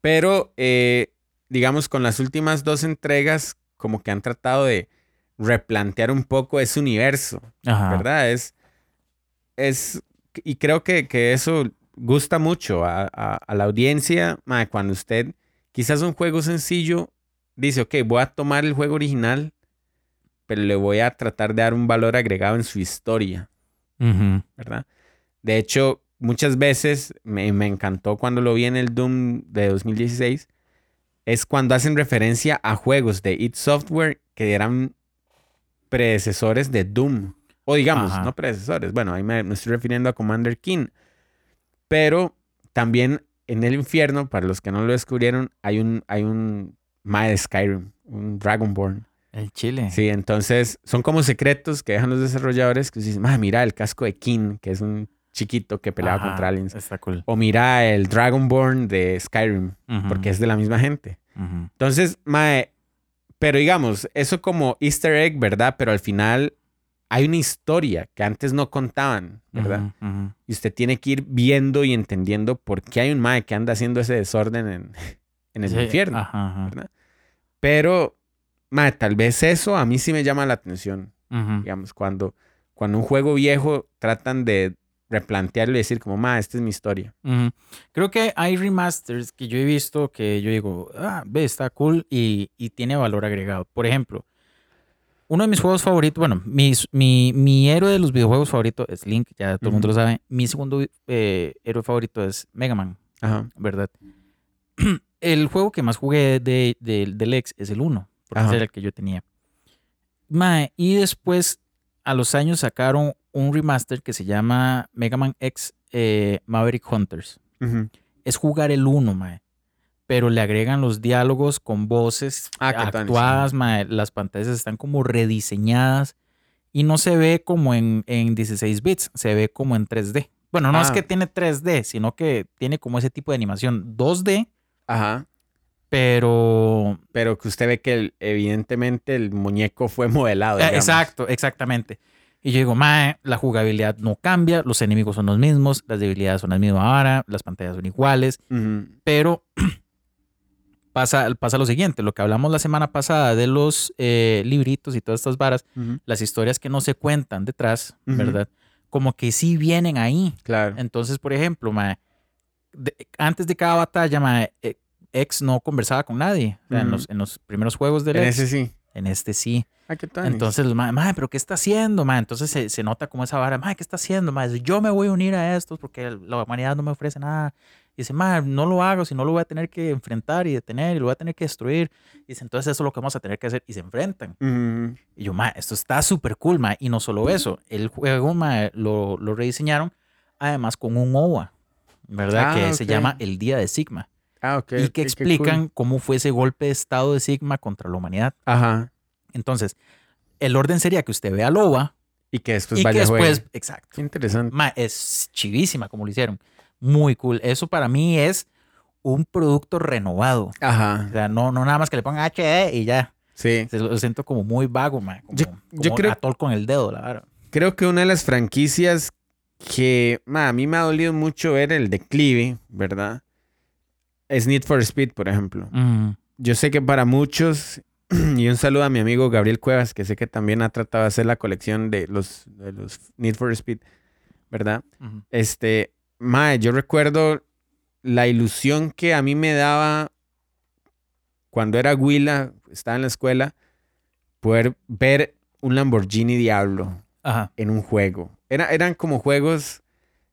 Pero, eh, digamos, con las últimas dos entregas, como que han tratado de replantear un poco ese universo,
Ajá.
¿verdad? Es, es, y creo que, que eso gusta mucho a, a- a la audiencia, cuando usted, quizás un juego sencillo, dice, ok, voy a tomar el juego original, pero le voy a tratar de dar un valor agregado en su historia. ¿verdad? De hecho, muchas veces me, me encantó cuando lo vi en el Doom de 2016, es cuando hacen referencia a juegos de id Software que eran predecesores de Doom. O digamos,
Ajá.
no predecesores. Bueno, ahí me, me estoy refiriendo a Commander King. Pero también en el infierno, para los que no lo descubrieron, hay un, hay un Mae de Skyrim, un Dragonborn.
El chile.
Sí, entonces son como secretos que dejan los desarrolladores que dicen, "Ah, mira el casco de King, que es un chiquito que peleaba
Ajá,
contra aliens.
Está cool.
O mira el Dragonborn de Skyrim, porque es de la misma gente. Entonces, mae, pero digamos, eso como easter egg, ¿verdad? Pero al final hay una historia que antes no contaban, ¿verdad? Y usted tiene que ir viendo y entendiendo por qué hay un mae que anda haciendo ese desorden en, <laughs> en el
Sí,
infierno.
Ajá, ajá.
¿verdad? Pero, mae, tal vez eso a mí sí me llama la atención digamos, cuando, cuando un juego viejo tratan de replantearlo y decir como, ma, esta es mi historia.
Creo que hay remasters que yo he visto que yo digo, ah, ve, está cool y, y tiene valor agregado. Por ejemplo, uno de mis juegos favoritos, bueno, mis- mi, mi héroe de los videojuegos favorito es Link, ya todo el mundo lo sabe. Mi segundo eh, héroe favorito es Mega Man,
Ajá.
¿verdad? <clears throat> el juego que más jugué de, de- del ex es el 1, porque ese era el que yo tenía. Mae, y después, a los años, sacaron un remaster que se llama Mega Man X eh, Maverick Hunters es jugar el 1, mae. Pero le agregan los diálogos con voces
Ah,
actuadas. Las pantallas están como rediseñadas y no se ve como en, en 16 bits, se ve como en 3D. Bueno, no es
Ah.
que tiene 3D, sino que tiene como ese tipo de animación 2D,
Ajá.
pero...
Pero que usted ve que el- evidentemente el muñeco fue modelado.
Eh,
digamos.
exacto, exactamente. Y yo digo, mae, la jugabilidad no cambia, los enemigos son los mismos, las debilidades son las mismas ahora, las pantallas son iguales.
Ujú.
Pero <clears throat> pasa, pasa lo siguiente, lo que hablamos la semana pasada de los eh, libritos y todas estas varas, las historias que no se cuentan detrás. ¿verdad? Como que sí vienen ahí.
Claro.
Entonces, por ejemplo, de- antes de cada batalla, eh, X no conversaba con nadie. O sea, en, los, en los primeros juegos del
En
X,
ese sí.
en este sí.
Ah, ¿qué tal?
Entonces, mae, pero ¿qué está haciendo, mae? Entonces se, se nota como esa vara, mae, ¿qué está haciendo, mae? Yo me voy a unir a estos porque la humanidad no me ofrece nada. Y dice, mae, no lo hago, si no lo voy a tener que enfrentar y detener y lo voy a tener que destruir. Y dice, entonces eso es lo que vamos a tener que hacer. Y se enfrentan. Y yo, mae, esto está súper cool, mae. Y no solo eso, el juego, mae, lo, lo rediseñaron además con un OVA, ¿verdad?
Ah,
que se
ok.
llama El Día de Sigma.
Ah, ok.
y que explican
cool.
cómo fue ese golpe de estado de Sigma contra la humanidad.
Ajá.
Entonces, el orden sería que usted vea Loba
Y que después
y que
vaya a
después,
juegue.
exacto.
Qué interesante.
Ma, es chivísima como lo hicieron. Muy cool. Eso para mí es un producto renovado. O
Ajá.
sea, no, no nada más que le pongan HD y ya.
Sí.
Se lo siento como muy vago, ma. Como,
Yo- yo
como
creo-
atol con el dedo, la verdad.
Creo que una de las franquicias que ma, a mí me ha dolido mucho ver el declive, ¿verdad? Es Need for Speed, por ejemplo. Yo sé que para muchos, <clears throat> y un saludo a mi amigo Gabriel Cuevas, que sé que también ha tratado de hacer la colección de los, de los Need for Speed, ¿verdad? Este, mae, yo recuerdo la ilusión que a mí me daba cuando era Huila, estaba en la escuela, poder ver un Lamborghini Diablo
Ajá.
en un juego. Era, eran como juegos,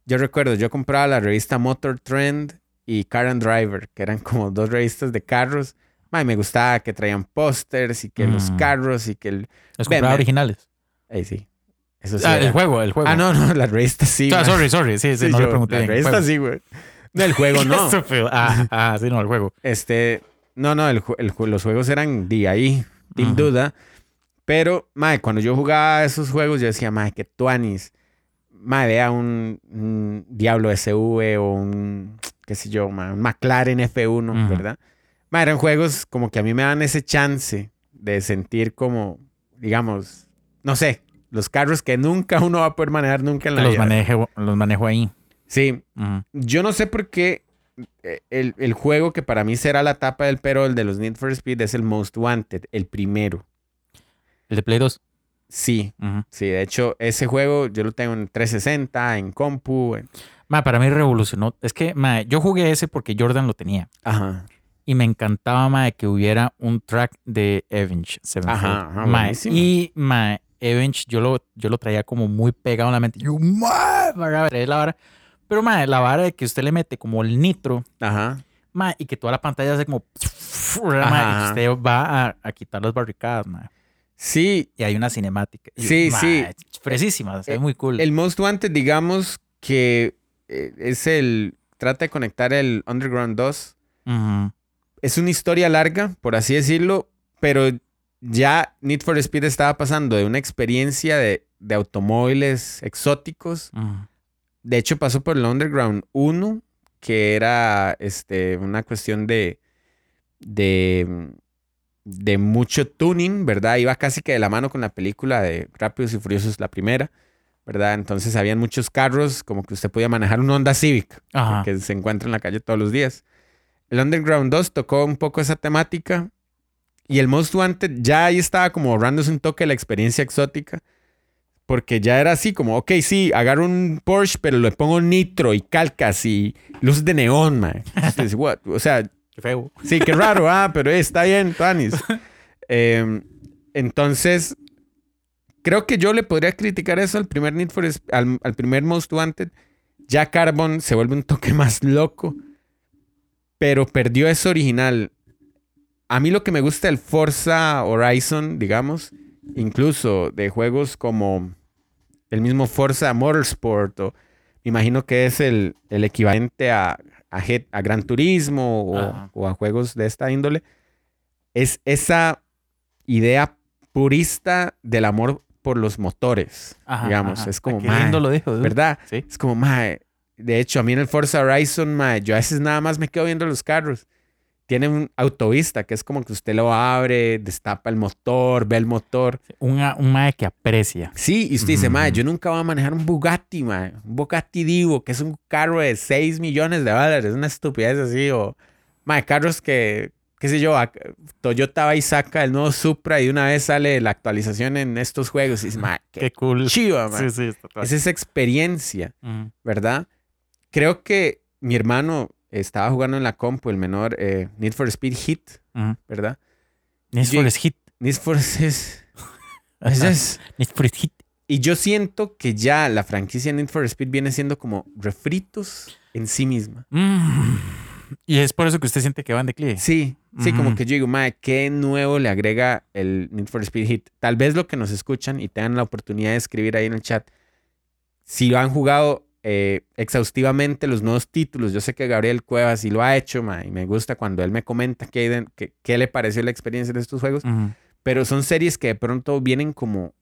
yo recuerdo, yo compraba la revista Motor Trend y Car and Driver, que eran como dos revistas de carros. Mae, me gustaba que traían pósters y que los
Mm.
carros y que el...
Los compraba originales.
Ahí sí. Eso sí.
ah,
era.
el juego, el juego.
Ah, no, no, la revista sí.
Ah, sorry, sorry. Sí, sí,
Sí,
no le
yo,
pregunté.
La revista sí, güey. No, el juego <laughs> no.
Ah, ah, sí, no, el juego.
Este, no, no, el, el los juegos eran de ahí, sin duda. Pero, mae, cuando yo jugaba esos juegos, yo decía, mae, que tuanis. Mae, vea un, un Diablo SV o un, qué sé yo, mae, un McLaren F1,
Ujú.
¿verdad? Mae, eran juegos como que a mí me dan ese chance de sentir como, digamos, no sé, los carros que nunca uno va a poder manejar nunca en la
Los
vida.
manejo, los manejo ahí.
Sí, yo no sé por qué eh, el, el juego que para mí será la tapa del pero el de los Need for Speed es el Most Wanted, el primero.
El de Play 2.
Sí, sí, de hecho ese juego yo lo tengo en 360, en compu. en-
Ma, para mí revolucionó. Es que, ma, yo jugué ese porque Jordan lo tenía.
Ajá.
Y me encantaba, ma, que hubiera un track de Avenge.
Ajá, ajá,
Ma, y, ma, Avenge yo lo, yo lo traía como muy pegado en la mente. Yo, ma, para traer la vara. Pero, ma, la vara de que usted le mete como el nitro,
Ajá.
ma, y que toda la pantalla hace como... y
Ajá.
que usted va a, a quitar las barricadas, ma.
Sí,
Y hay una cinemática. Y,
Sí, sí.
es Fresísima, ve
Eh,
muy cool.
el Most Wanted, digamos que eh, es el. Trata de conectar el Underground 2.
Ujú.
Es una historia larga, por así decirlo, pero ya Need for Speed estaba pasando de una experiencia de, de automóviles exóticos. De hecho, pasó por el Underground 1, que era este, una cuestión de, de, de mucho tuning, ¿verdad? Iba casi que de la mano con la película de Rápidos y Furiosos, la primera, ¿verdad? Entonces habían muchos carros, como que usted podía manejar un Honda Civic,
Ajá.
que se encuentra en la calle todos los días. El Underground 2 tocó un poco esa temática y el Most Wanted ya ahí estaba como ahorrándose un toque de la experiencia exótica. Porque ya era así como, ok, sí, agarro un Porsche, pero le pongo nitro y calcas y luz de neón, man. Entonces, <laughs> what? O sea,
Qué feo.
sí, qué raro, <laughs> ah, pero eh, está bien, Tanis. Eh, entonces, creo que yo le podría criticar eso al primer Need for al, al primer Most Wanted. Ya Carbon se vuelve un toque <laughs> más loco, pero perdió eso original. A mí lo que me gusta del Forza Horizon, digamos, incluso de juegos como el mismo Forza Motorsport, o me imagino que es el, el equivalente a, a, a Gran Turismo o, o a juegos de esta índole, es esa idea purista del amor por los motores,
Ajá,
digamos.
ajá.
Es como,
qué lindo lo dijo.
¿verdad?
Sí.
Es como, mae, de hecho, a mí en el Forza Horizon, mae, yo a veces nada más me quedo viendo los carros. Tiene un autovista que es como que usted lo abre, destapa el motor, ve el motor.
Una- un mae que aprecia.
Sí, y usted dice, mae,
Ujú.
yo nunca voy a manejar un Bugatti, mae. Un Bugatti Divo, que es un carro de 6 millones de dólares. Una estupidez así. O, mae, carros que, qué sé yo, Toyota va y saca el nuevo Supra y de una vez sale la actualización en estos juegos. Y dice, mae, qué
Qué cool.
chiva, mae.
Sí, sí.
Es esa experiencia. ¿verdad? Creo que mi hermano estaba jugando en la compu, el menor, eh, Need for Speed Hit. ¿verdad?
Need for Speed.
Need for <laughs> es, es-
Need for Speed.
Y yo siento que ya la franquicia Need for Speed viene siendo como refritos en sí misma.
Mm. Y es por eso que usted siente que va en declive.
Sí, sí, como que yo digo, madre, ¿qué nuevo le agrega el Need for Speed Hit? Tal vez lo que nos escuchan y tengan la oportunidad de escribir ahí en el chat, si han jugado eh, exhaustivamente los nuevos títulos. Yo sé que Gabriel Cuevas sí lo ha hecho, ma, y me gusta cuando él me comenta qué, qué, qué le pareció la experiencia de estos juegos.
Ujú.
Pero son series que de pronto vienen como,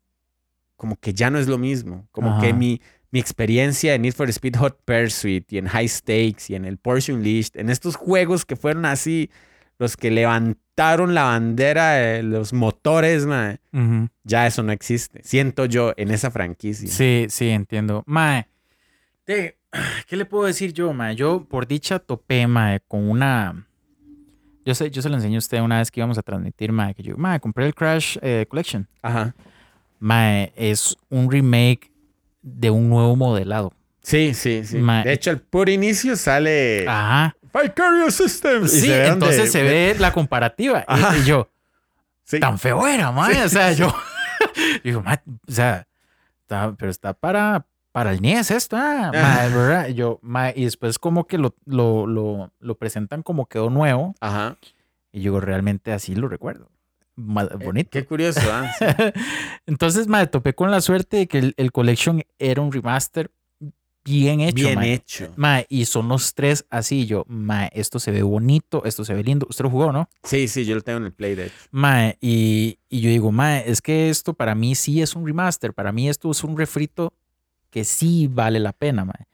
como que ya no es lo mismo. Como que
Ajá.
mi, mi experiencia en Need for Speed Hot Pursuit y en High Stakes y en el Porsche Unleashed, en estos juegos que fueron así, los que levantaron la bandera de los motores, ma,
Ujú.
ya eso no existe. Siento yo en esa franquicia.
Sí, sí, entiendo. Mae, te- <sighs> ¿qué le puedo decir yo, mae? Yo, por dicha, topé, mae, con una... Yo sé, yo se lo enseñé a usted una vez que íbamos a transmitir, mae, que yo, mae, compré el Crash eh, Collection.
Ajá.
Mae, es un remake de un nuevo modelado.
Sí, sí, sí.
Ma-
De hecho, el por inicio sale
Ajá.
Vicarious Systems.
Sí,
se
entonces se ve la comparativa. Y-
Ajá.
Y, yo,
Sí.
tan feo era.
Sí,
o sea,
sí,
yo <laughs> <laughs> digo, mae, o sea, está- pero está para, para el NIES esto, ah. Y yo, y después como que lo, lo, lo, lo presentan como quedó nuevo.
Ajá.
Y yo realmente así lo recuerdo. Ma- bonito.
Qué curioso, ¿ah? <laughs>
Entonces, mae, topé con la suerte de que el, el Collection era un remaster bien hecho,
Bien hecho.
Y son los tres así. Yo, mae, esto se ve bonito, esto se ve lindo. Usted lo jugó, ¿no?
Sí, sí, yo lo tengo en el Play, de hecho.
Y, y yo digo, mae, es que esto para mí sí es un remaster. Para mí esto es un refrito que sí vale la pena, mae.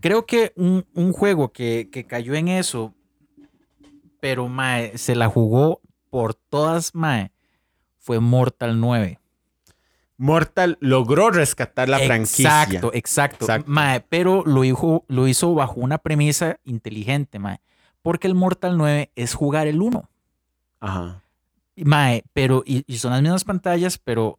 Creo que un, un juego que, que cayó en eso, pero mae, se la jugó por todas, mae, fue Mortal 9.
Mortal logró rescatar la franquicia.
Exacto, exacto.
Exacto.
Mae, pero lo hizo, lo hizo bajo una premisa inteligente, mae. Porque el Mortal 9 es jugar el 1.
Ajá.
Mae, pero, y, y son las mismas pantallas, pero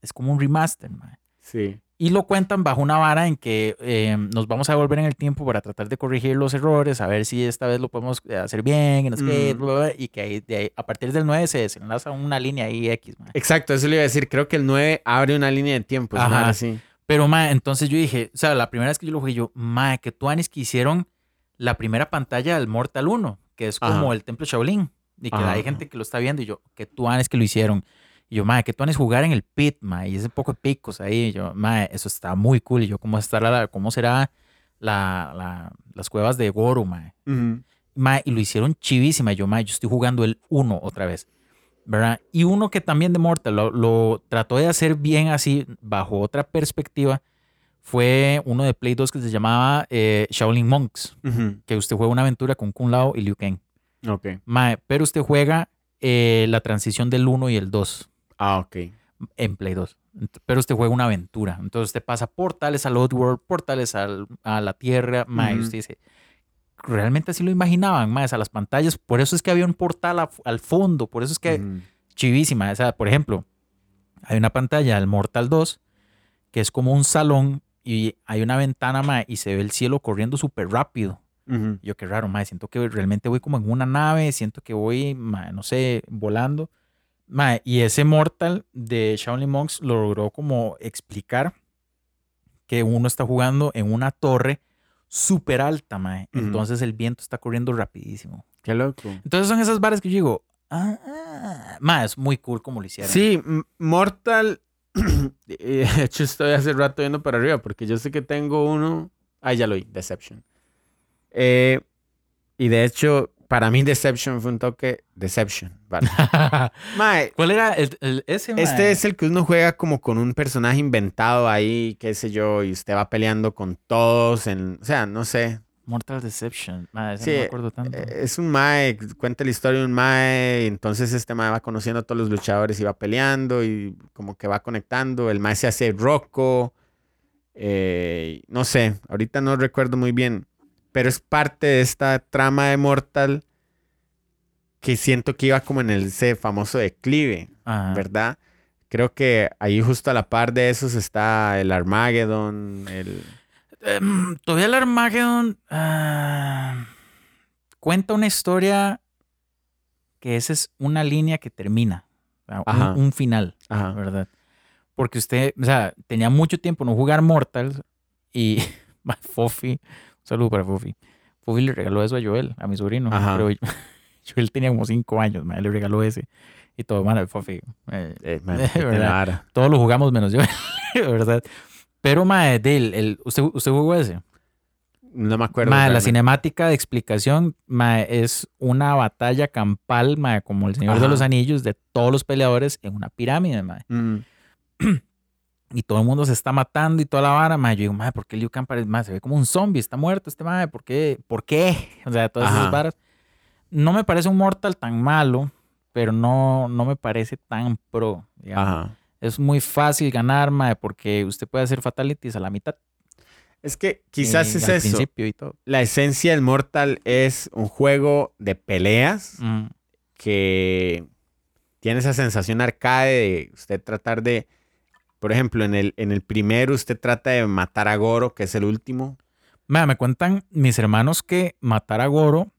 es como un remaster, mae.
Sí.
Y lo cuentan bajo una vara en que eh, nos vamos a devolver en el tiempo para tratar de corregir los errores, a ver si esta vez lo podemos eh, hacer bien, y, no sé qué,
Mm.
bla, bla, bla, y que ahí- de ahí- a partir del 9 se desenlaza una línea ahí X. mae.
Exacto, eso le iba a decir. Creo que el 9 abre una línea de tiempo.
Ajá.
una así.
Pero, mae, entonces yo dije, o sea, la primera vez que yo lo jugué, yo, mae, que tuanis que hicieron la primera pantalla del Mortal 1, que es como
Ajá.
el Templo Shaolin, y que
Ajá,
hay gente que lo está viendo, y yo, que tuanis que lo hicieron. Y yo, mae, que tuanis jugar en el pit, mae, y ese poco de picos ahí, y yo, mae, eso está muy cool. Y yo, ¿cómo, estará la- cómo será la, la- las cuevas de Goro?
Ujú.
Mae, y lo hicieron chivísima. Y yo, mae, yo estoy jugando el 1 otra vez. ¿Verdad? Y uno que también de Mortal lo, lo trató de hacer bien así, bajo otra perspectiva, fue uno de Play 2 que se llamaba eh, Shaolin Monks, que usted juega una aventura con Kung Lao y Liu Kang.
Ok.
Mae, pero usted juega eh, la transición del 1 y el 2
Ah, ok.
en Play 2. Ent- Pero usted juega una aventura. Entonces usted pasa portales al World, portales al- a la Tierra. Mae, y
Ujú.
usted dice, realmente así lo imaginaban, más a las pantallas. Por eso es que había un portal a- al fondo. Por eso es que
Ujú.
chivísima. O sea, por ejemplo, hay una pantalla del Mortal 2 que es como un salón y hay una ventana mae, y se ve el cielo corriendo súper rápido. Yo qué raro, mae, siento que realmente voy como en una nave, siento que voy, mae, no sé, volando. Mae, y ese Mortal de Shaolin Monks lo logró como explicar que uno está jugando en una torre súper alta, mae. Entonces el viento está corriendo rapidísimo.
Qué loco.
Entonces son esas varas que yo digo, ah, ah, mae, es muy cool como lo hicieron.
Sí, Mortal. <clears throat> eh, <laughs> De hecho, estoy hace rato viendo para arriba porque yo sé que tengo uno. Ah, ya lo vi, Deception. Eh, y de hecho, para mí, Deception fue un toque. Deception, vale. <laughs> Mae,
¿Cuál era el, el- ese, mae?
este es el que uno juega como con un personaje inventado ahí, qué sé yo, y usted va peleando con todos. En, o sea, no sé.
Mortal Deception. Mae,
Sí,
no me acuerdo tanto.
Eh, Es un Mae, cuenta la historia de un Mae, y entonces este Mae va conociendo a todos los luchadores y va peleando y como que va conectando. El Mae se hace roco. eh, no sé, ahorita no recuerdo muy bien, pero es parte de esta trama de Mortal que siento que iba como en el ese famoso declive,
Ajá.
¿verdad? Creo que ahí justo a la par de esos está el Armageddon, el...
Em, todavía el Armageddon ah, cuenta una historia que esa es una línea que termina, o sea, un- final,
Ajá.
¿verdad? Porque usted, o sea, tenía mucho tiempo no jugar Mortals y <laughs> Fofi, un saludo para Fofi. Fofi le regaló eso a Joel, a mi sobrino.
Ajá.
Pero <laughs> Joel tenía como cinco años, ma, le regaló ese. Y todo, mano, Fofi. eh,
Eh, <laughs>
verdad. todos lo jugamos menos yo, <laughs> ¿verdad? Pero, mae, del, el, ¿usted, ¿usted jugó ese?
No me acuerdo.
Mae, la cinemática de explicación, mae, es una batalla campal, mae, como el Señor de los Anillos, de todos los peleadores en una pirámide, mae.
Mm, <clears throat>
Y todo el mundo se está matando y toda la vara, mae. Yo digo, mae, ¿por qué Liu Kang parece, mae, se ve como un zombie? Está muerto este mae, ¿por qué? ¿Por qué? <laughs> O sea, todas
Ajá.
esas varas. No me parece un Mortal tan malo, pero no, no me parece tan pro.
Ajá.
Es muy fácil ganar, mae, porque usted puede hacer fatalities a la mitad.
Es que quizás
eh,
es
al
eso.
principio y todo.
La esencia del Mortal es un juego de peleas
Mm.
que tiene esa sensación arcade de usted tratar de, por ejemplo, en el, en el primero usted trata de matar a Goro, que es el último.
Mae, me cuentan mis hermanos que matar a Goro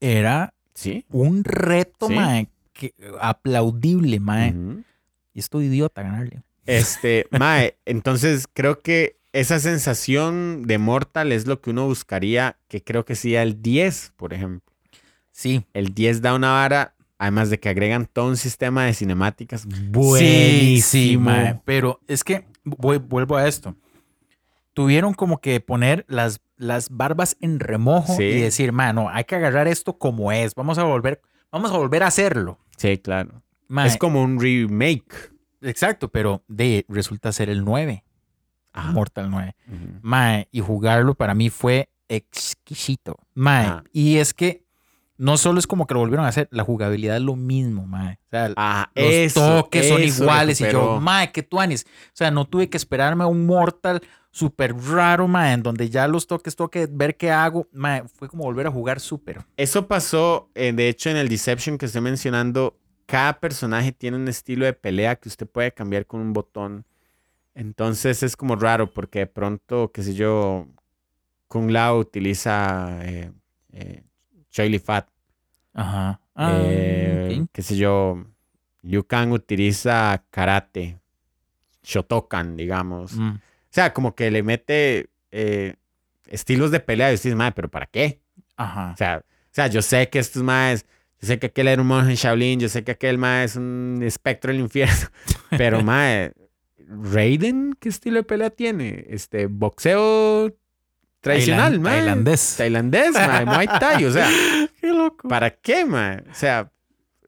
era
Sí.
un reto,
Sí.
mae, que, aplaudible, mae. Y esto idiota ganarle.
Este, <laughs> Mae, entonces creo que esa sensación de Mortal es lo que uno buscaría, que creo que sea el 10, por ejemplo.
Sí.
El 10 da una vara, además de que agregan todo un sistema de cinemáticas
Sí, sí,
buenísimo.
mae. Pero es que voy- vuelvo a esto. Tuvieron como que poner las, las barbas en remojo
Sí.
y decir, mano, hay que agarrar esto como es. Vamos a volver, vamos a volver a hacerlo.
Sí, claro.
Mae,
Es como un remake.
Exacto, pero de resulta ser el 9,
Ajá.
Mortal 9.
Ujú.
Mae, y jugarlo para mí fue exquisito. Mae,
Ajá.
y es que no solo es como que lo volvieron a hacer, la jugabilidad es lo mismo, mae. O sea,
Ah,
los
eso,
toques son
eso
iguales y yo, mae, que tuanis. O sea, no tuve que esperarme a un Mortal súper raro, mae, en donde ya los toques, toque ver qué hago. Mae, fue como volver a jugar súper.
Eso pasó, eh, de hecho, en el Deception que estoy mencionando, cada personaje tiene un estilo de pelea que usted puede cambiar con un botón. Entonces es como raro porque de pronto, qué sé yo, Kung Lao utiliza eh, eh, Choi Li Fat.
Ajá. Ah,
Eh, qué sé yo, Liu Kang utiliza karate, Shotokan, digamos.
Mm,
O sea, como que le mete eh, estilos de pelea y dice, madre, pero ¿para qué?
Ajá.
O sea, o sea, yo sé que estos más, yo sé que aquel era un monje en Shaolin, yo sé que aquel más es un espectro del infierno, <laughs> pero mae, Raiden, ¿qué estilo de pelea tiene? Este, boxeo tradicional,
Tailan-
mae.
Tailandés.
Tailandés, mae, Muay Thai, o sea, <laughs>
Qué loco.
¿para qué, mae? O sea,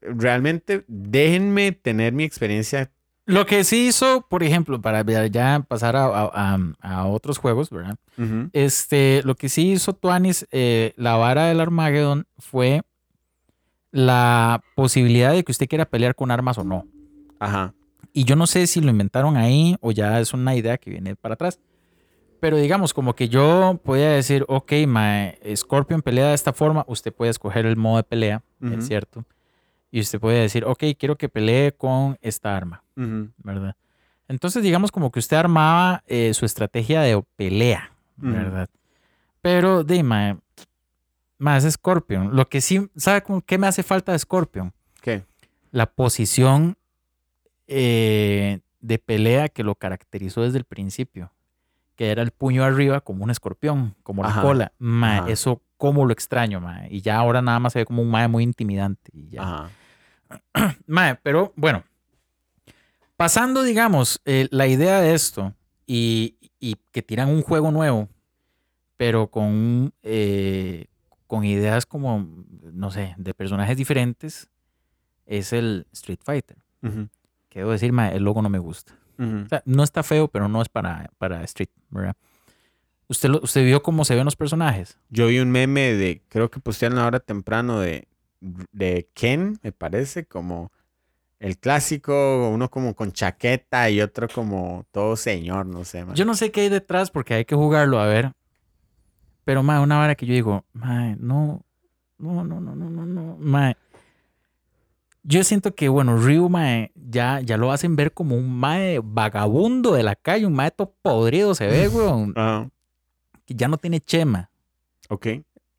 realmente déjenme tener mi experiencia.
Lo que sí hizo, por ejemplo, para ya pasar a, a- a- a otros juegos, ¿verdad? Este, lo que sí hizo Tuanis, eh, la vara del Armageddon, fue la posibilidad de que usted quiera pelear con armas o no.
Ajá.
Y yo no sé si lo inventaron ahí o ya es una idea que viene para atrás. Pero digamos, como que yo podía decir, ok, mae, Scorpion pelea de esta forma, usted puede escoger el modo de pelea, es cierto. Y usted puede decir, ok, quiero que pelee con esta arma. ¿verdad? Entonces, digamos como que usted armaba eh, su estrategia de pelea. ¿verdad? Pero, de mae, más Scorpion. Lo que sí, ¿sabe cómo- qué me hace falta de Scorpion?
¿Qué?
la posición eh, de pelea que lo caracterizó desde el principio, que era el puño arriba como un escorpión, como la
Ajá,
cola.
Ajá.
eso cómo lo extraño, mae. Y ya ahora nada más se ve como un mae muy intimidante. Y ya.
Ajá. <clears throat>
Mae, pero bueno, pasando, digamos, eh, la idea de esto y, y que tiran un juego nuevo, pero con, eh, con ideas como, no sé, de personajes diferentes, es el Street Fighter.
Ujú.
Que debo decir, mae, el logo no me gusta.
Ujú.
O sea, no está feo, pero no es para, para Street, ¿verdad? ¿Usted, lo- ¿Usted vio cómo se ven los personajes?
Yo vi un meme de, creo que postearon ahora temprano de, de Ken, me parece, como el clásico, uno como con chaqueta y otro como todo señor, no sé. man.
Yo no sé qué hay detrás porque hay que jugarlo, a ver. Pero, mae, una vara que yo digo, mae, no, no, no, no, no, no, no, mae. Yo siento que, bueno, Ryu, mae, ya, ya lo hacen ver como un mae vagabundo de la calle, un mae todo podrido se ve, <laughs> weón.
Ah,
Que ya no tiene chema.
ok.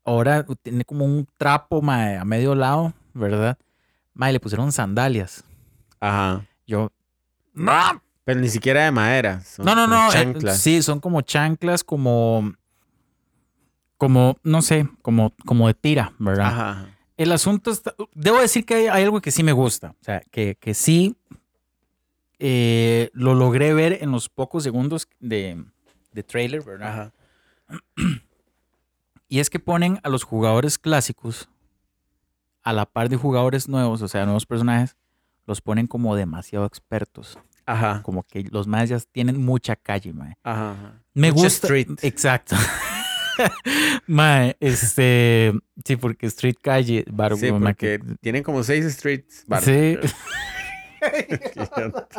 Ahora tiene como un trapo, mae, a medio lado, ¿verdad? Mae, le pusieron sandalias.
Ajá.
Yo, ¡no!
Pero ni siquiera de madera. son
No, no, no. eh,
Chanclas.
sí, son como chanclas, como. Como, no sé, como, como de tira, ¿verdad?
Ajá.
El asunto está. Debo decir que hay, hay algo que sí me gusta. O sea, que, que sí. eh, lo logré ver en los pocos segundos de, de trailer, ¿verdad?
Ajá.
Y es que ponen a los jugadores clásicos a la par de jugadores nuevos, o sea, nuevos personajes, los ponen como demasiado expertos.
Ajá.
Como que los más ya tienen mucha calle.
Ajá. ajá.
Me
Mucha
gusta.
street.
Exacto. <laughs> mae, este. Sí, porque Street Calle,
Sí, porque
que-
tienen como seis streets.
Sí. <laughs> <laughs>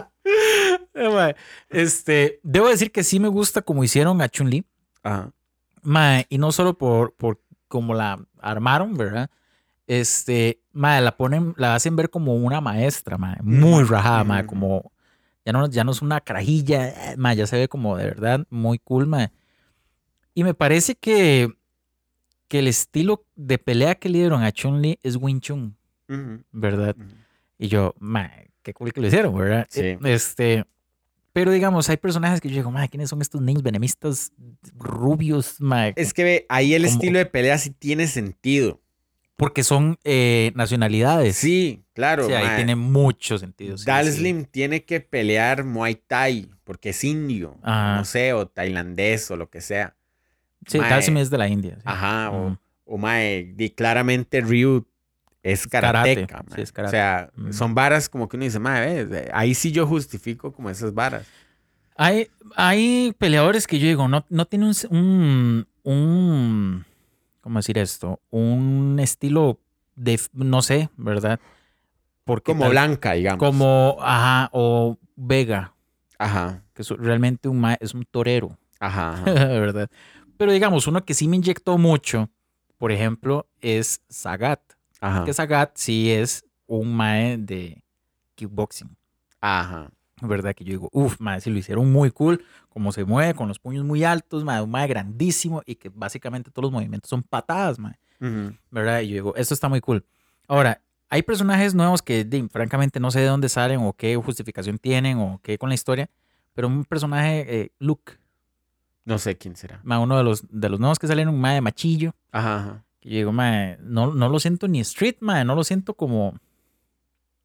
Este, debo decir que sí me gusta como hicieron a Chun-Li.
Ajá.
Mae, y no solo por, por cómo la armaron, ¿verdad? Este, mae, la ponen, la hacen ver como una maestra, mae, muy rajada, mae, como ya no, ya no es una carajilla, eh, mae, ya se ve como de verdad muy cool, mae. Y me parece que, que el estilo de pelea que le dieron a Chun-Li es Wing Chun, ¿verdad? Y yo, mae, qué cool que lo hicieron, ¿verdad?
Sí.
Eh, Este, pero digamos, hay personajes que yo digo, mae, ¿quiénes son estos niños venemistas rubios, mae?
Es que ve, ahí el estilo de pelea sí tiene sentido.
Porque son eh, nacionalidades.
Sí, claro.
Sí, ahí
mae.
tiene mucho sentido. sí,
Dal
sí.
Slim tiene que pelear Muay Thai porque es indio,
Ajá.
no sé, o tailandés o lo que sea.
Sí,
Mae.
Es de la India. sí.
Ajá, o,
Mm.
o mae, y claramente Ryu es
karate,
karateca.
sí, es karate.
O sea,
Mm.
son varas como que uno dice, mae, ahí sí yo justifico como esas varas.
Hay, hay peleadores que yo digo, no, no tienen un, un, un- ¿Cómo decir esto? Un estilo de. No sé, ¿verdad? Porque
Como
tal-
Blanca, digamos.
Como. Ajá, o Vega,
Ajá,
que es realmente un, es un torero.
ajá, ajá. <laughs>
¿verdad? Pero digamos, uno que sí me inyectó mucho, por ejemplo, es Sagat.
Ajá,
Que Sagat sí es un mae de kickboxing,
ajá.
¿verdad? Que yo digo, uff, mae, sí lo hicieron muy cool, como se mueve, con los puños muy altos, mae, un mae grandísimo y que básicamente todos los movimientos son patadas, mae,
Ujú.
¿verdad? Y yo digo, esto está muy cool. Ahora, hay personajes nuevos que di, francamente no sé de dónde salen o qué justificación tienen o qué con la historia, pero un personaje, eh, Luke,
No sé quién será.
mae, uno de los, de los nuevos que salieron, un mae de machillo,
Ajá, ajá.
que yo digo, mae, no, no lo siento ni street, mae, no lo siento como...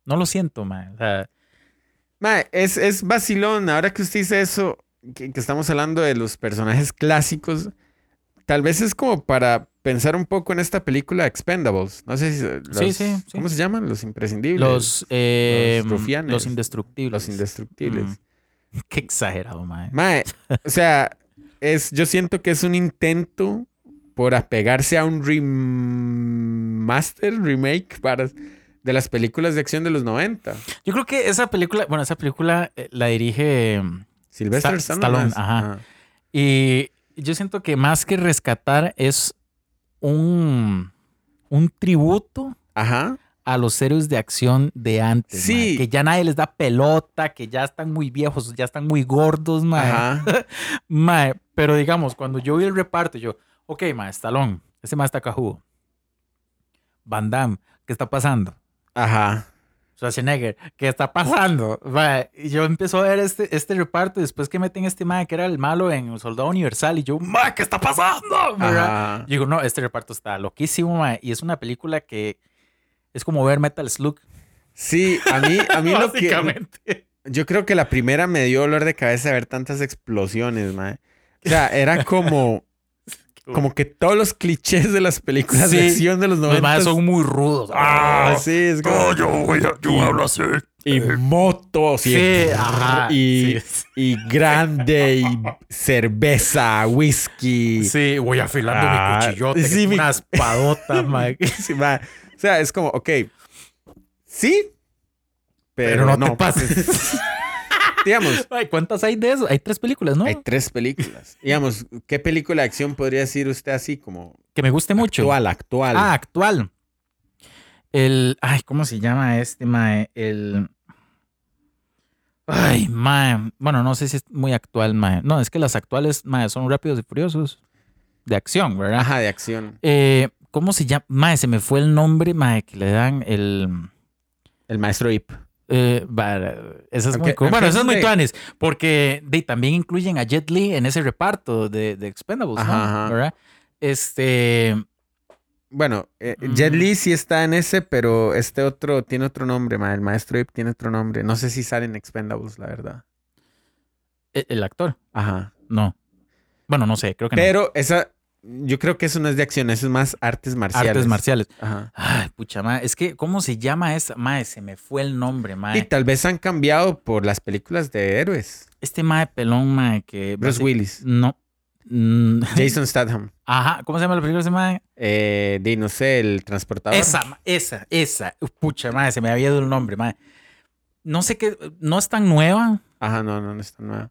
No lo siento, mae. O sea,
Mae, es, es vacilón. Ahora que usted dice eso, que, que estamos hablando de los personajes clásicos, tal vez es como para pensar un poco en esta película Expendables. No sé si. los-
Sí, sí, sí.
¿Cómo se llaman? Los imprescindibles.
los, eh,
los rufianes.
los indestructibles.
Los indestructibles.
Mm. <laughs> Qué exagerado, mae.
Mae, o sea, es, yo siento que es un intento por apegarse a un remaster, remake para, de las películas de acción de los 90.
Yo creo que esa película, bueno, esa película eh, la dirige mm,
Sylvester
Sta-
Stallone.
Ajá. y yo siento que más que rescatar es un, un tributo
Ajá.
A los héroes de acción de antes.
Sí.
que ya nadie les da pelota, que ya están muy viejos, ya están muy gordos.
Ajá. <laughs>
Mae, pero digamos, cuando yo vi el reparto, yo, ok, mae, Stallone, ese mae está cajudo. Van Damme, ¿qué está pasando?
Ajá.
Schwarzenegger, ¿qué está pasando? Y yo empiezo a ver este, este reparto y después que meten este mae que era el malo en Soldado Universal y yo, mae, ¿qué está pasando? Digo, no, este reparto está loquísimo, mae, y es una película que es como ver Metal Slug.
Sí, a mí, a mí <laughs> lo que. Yo creo que la primera me dio dolor de cabeza ver tantas explosiones, mae. O sea, era como. <laughs> Como que todos los clichés de las películas de acción de los 90.
Los maes son muy rudos.
Ah, sí, es como.
yo, voy a- yo hablo así.
Y motos. y-
Sí, ajá.
Y,
sí.
y grande. Y cerveza, whisky.
Sí, voy afilando
Ah,
mi cuchillote, que
sí, mi-
una espadota. <laughs>
Sí, mae. O sea, es como, ok. Sí. Pero,
Pero no, te pases. <laughs>
Digamos,
Ay, ¿cuántas hay de eso? Hay tres películas, ¿no?
hay tres películas. Digamos, ¿qué película de acción podría decir usted así como
Que me guste mucho.
actual, actual?
Ah, actual. El. Ay, ¿cómo se llama este, mae? El. Ay, mae. Bueno, no sé si es muy actual, mae. No, es que las actuales, mae, son rápidos y furiosos. De acción, ¿verdad?
Ajá, de acción.
Eh, ¿Cómo se llama? Mae, se me fue el nombre, mae, que le dan el.
El maestro Ip.
Eh, esa es muy cool. Bueno, esa es muy tuanis, porque de, también incluyen a Jet Li en ese reparto de, de Expendables, ¿no?
Ajá.
¿verdad? Este,
Bueno, eh,
Mm.
Jet Li sí está en ese, pero este otro tiene otro nombre, ma. El maestro Ip tiene otro nombre. No sé si sale en Expendables, la verdad.
¿El, el actor?
Ajá.
No. Bueno, no sé, creo que no.
Pero esa, yo creo que eso no es de acción, eso es más artes marciales.
Artes marciales.
Ajá.
Ay, pucha, ma, es que, ¿cómo se llama esta? Mae, se me fue el nombre, mae.
Y tal vez han cambiado por las películas de héroes.
Este mae pelón, mae, que...
Bruce Willis,
No. Mm, <laughs>
Jason Statham,
Ajá, ¿cómo se llama la película de ese mae?
eh, di, no sé, el transportador.
Esa, esa, esa. Pucha, mae, se me había ido el nombre, mae. No sé qué, no es tan nueva,
Ajá, no, no, no está nueva.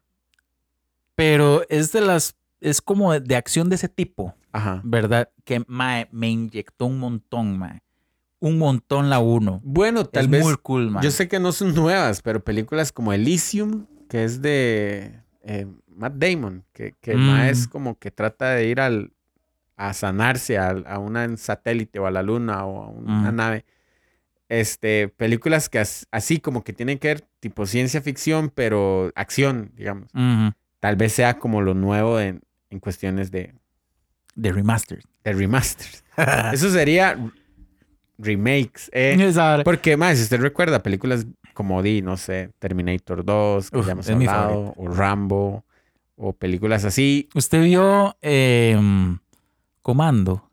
pero es de las, es como de, de acción de ese tipo,
Ajá.
¿verdad? Que, mae, me inyectó un montón, mae. Un montón la uno.
Bueno, tal
es
vez.
muy cool, mae.
Yo sé que no son nuevas, pero películas como Elysium, que es de eh, Matt Damon, que,
Mm.
mae es como que trata de ir al, a sanarse a, un satélite o a la luna o a una
Mm.
nave. Este, películas que as- así como que tienen que ver tipo ciencia ficción, pero acción, digamos. Tal vez sea como lo nuevo en, en cuestiones de,
De remastered.
de remasters. <laughs> Eso sería remakes. eh. <laughs> Porque, más, si usted recuerda películas como di, no sé, Terminator 2, que
Uf,
ya hemos hablado, o Rambo, o películas así.
¿Usted vio eh, Comando?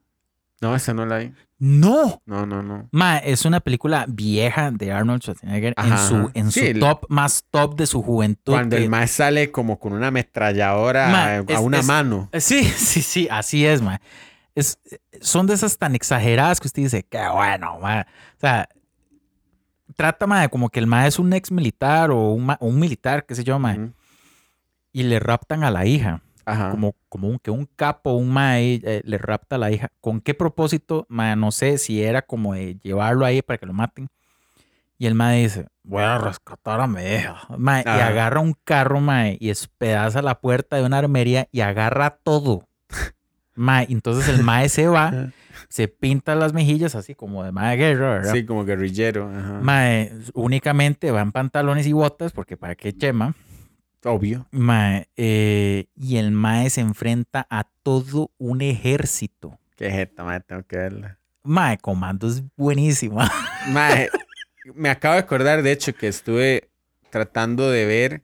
No, esa no la vi.
No.
No, no, no.
Ma, es una película vieja de Arnold Schwarzenegger en su, en
Sí,
su top, más top de su juventud.
Cuando
que-
el más sale como con una ametralladora
Ma,
a, una
es-
mano.
Eh, Sí, <laughs> sí, sí, así es, ma. Es, son de esas tan exageradas que usted dice, qué bueno, ma. O sea, trata, ma, de como que el ma es un ex militar o un, ma- un militar, qué sé yo, ma, y le raptan a la hija.
Ajá.
como, como un, que un capo, un mae eh, le rapta a la hija. ¿Con qué propósito? Mae, no sé si era como de llevarlo ahí para que lo maten. Y el mae dice, voy a rescatar a mi hija. Mae, y agarra un carro, mae, y espedaza la puerta de una armería y agarra todo. Mae, entonces el mae se va, <laughs> se pinta las mejillas así como de mae de guerra, ¿verdad?
Sí, como guerrillero. Ajá.
Mae, únicamente va en pantalones y botas porque para qué chema.
Obvio.
Mae, eh, y el Mae se enfrenta a todo un ejército.
Qué jeta, madre, tengo que verla.
Mae, Comando es buenísima. <laughs>
Mae, me acabo de acordar, de hecho, que estuve tratando de ver.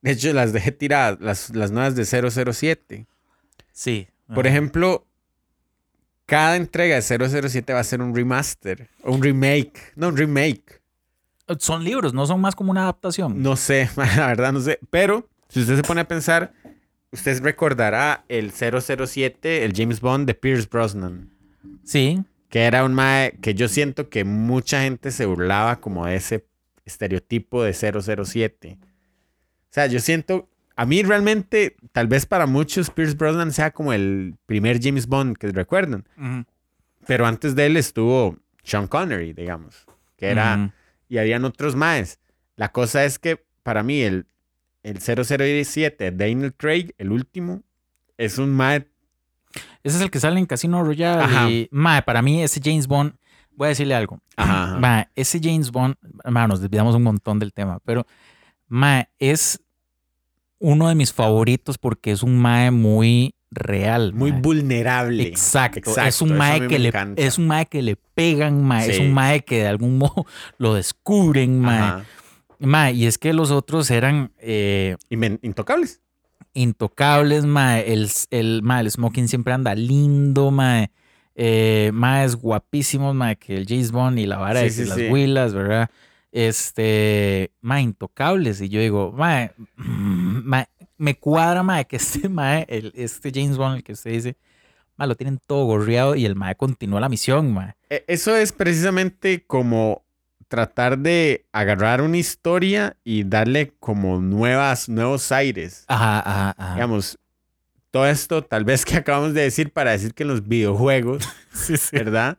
De hecho, las dejé tiradas, las, las nuevas de 007.
Sí.
Por
ajá.
ejemplo, cada entrega de 007 va a ser un remaster o un remake. No, un remake.
Son libros, no son más como una adaptación.
No sé, <laughs> la verdad no sé. Pero si usted se pone a pensar, usted recordará el 007, el James Bond de Pierce Brosnan.
Sí.
Que era un mae que yo siento que mucha gente se burlaba como de ese estereotipo de 007. O sea, yo siento, a mí realmente, tal vez para muchos Pierce Brosnan sea como el primer James Bond que recuerdan. Pero antes de él estuvo Sean Connery, digamos, que era. Y habían otros maes. La cosa es que para mí el, el 007, Daniel Craig, el último, es un mae.
Ese es el que sale en Casino Royale.
Ajá.
Y, mae, para mí ese James Bond, voy a decirle algo.
Ajá, ajá. <clears throat>
Mae, ese James Bond, mae, nos desviamos un montón del tema, pero mae, es uno de mis favoritos porque es un mae muy real.
muy
mae.
vulnerable.
Exacto. es
Exacto,
un
eso a
mae que le
encanta.
es un mae que le pegan, mae, es un mae que de algún modo lo descubren, mae. Y es que los otros eran eh,
Intocables.
intocables, mae. El, el, mae, el smoking siempre anda lindo, mae. Eh, mae es guapísimos, mae, que el James Bond y la vara
Sí,
de
sí,
las huilas, ¿verdad? Este, mae, intocables. Y yo digo, mae, <clears throat> mae, me cuadra, mae, que este <laughs> mae, el, este James Bond, el que usted dice, mae, lo tienen todo gorreado y el mae continúa la misión, mae.
E- Eso es precisamente como tratar de agarrar una historia y darle como nuevas, nuevos aires.
Ajá, ajá, ajá.
Digamos, todo esto tal vez que <laughs> acabamos de decir para decir que en los videojuegos, <laughs>
Sí, sí.
¿verdad?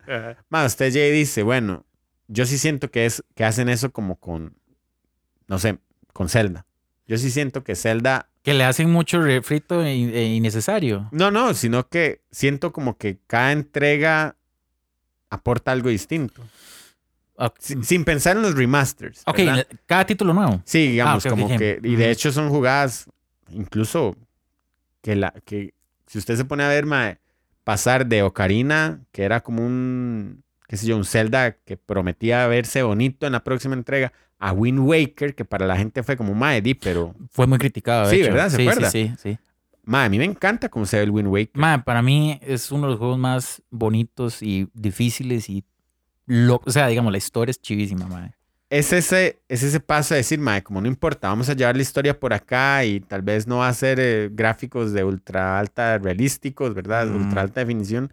Más, usted ya dice, bueno, yo sí siento que, es, que hacen eso como con, no sé, con Zelda. Yo sí siento que Zelda,
Que le hacen mucho refrito e, e innecesario.
no, no, sino que siento como que cada entrega aporta algo distinto. Sin, sin pensar en los remasters.
Ok,
¿verdad?
cada título nuevo.
Sí, digamos,
Ah,
como que, y de hecho son jugadas, incluso que la, que si usted se pone a ver, pasar de Ocarina, que era como un, qué sé yo, un Zelda que prometía verse bonito en la próxima entrega, a Wind Waker, que para la gente fue como Mae, pero.
Fue muy criticado. de
Sí,
hecho.
¿verdad? ¿Se
sí,
acuerda?
Sí, sí, sí.
Mae, a mí me encanta cómo se ve el Wind Waker.
Ma, para mí es uno de los juegos más bonitos y difíciles y lo, o sea, digamos, la historia es chivísima, ma.
es ese, es ese paso de decir, mae, como no importa, vamos a llevar la historia por acá y tal vez no va a ser eh, gráficos de ultra alta realísticos, ¿verdad?
Mm.
Ultra alta definición,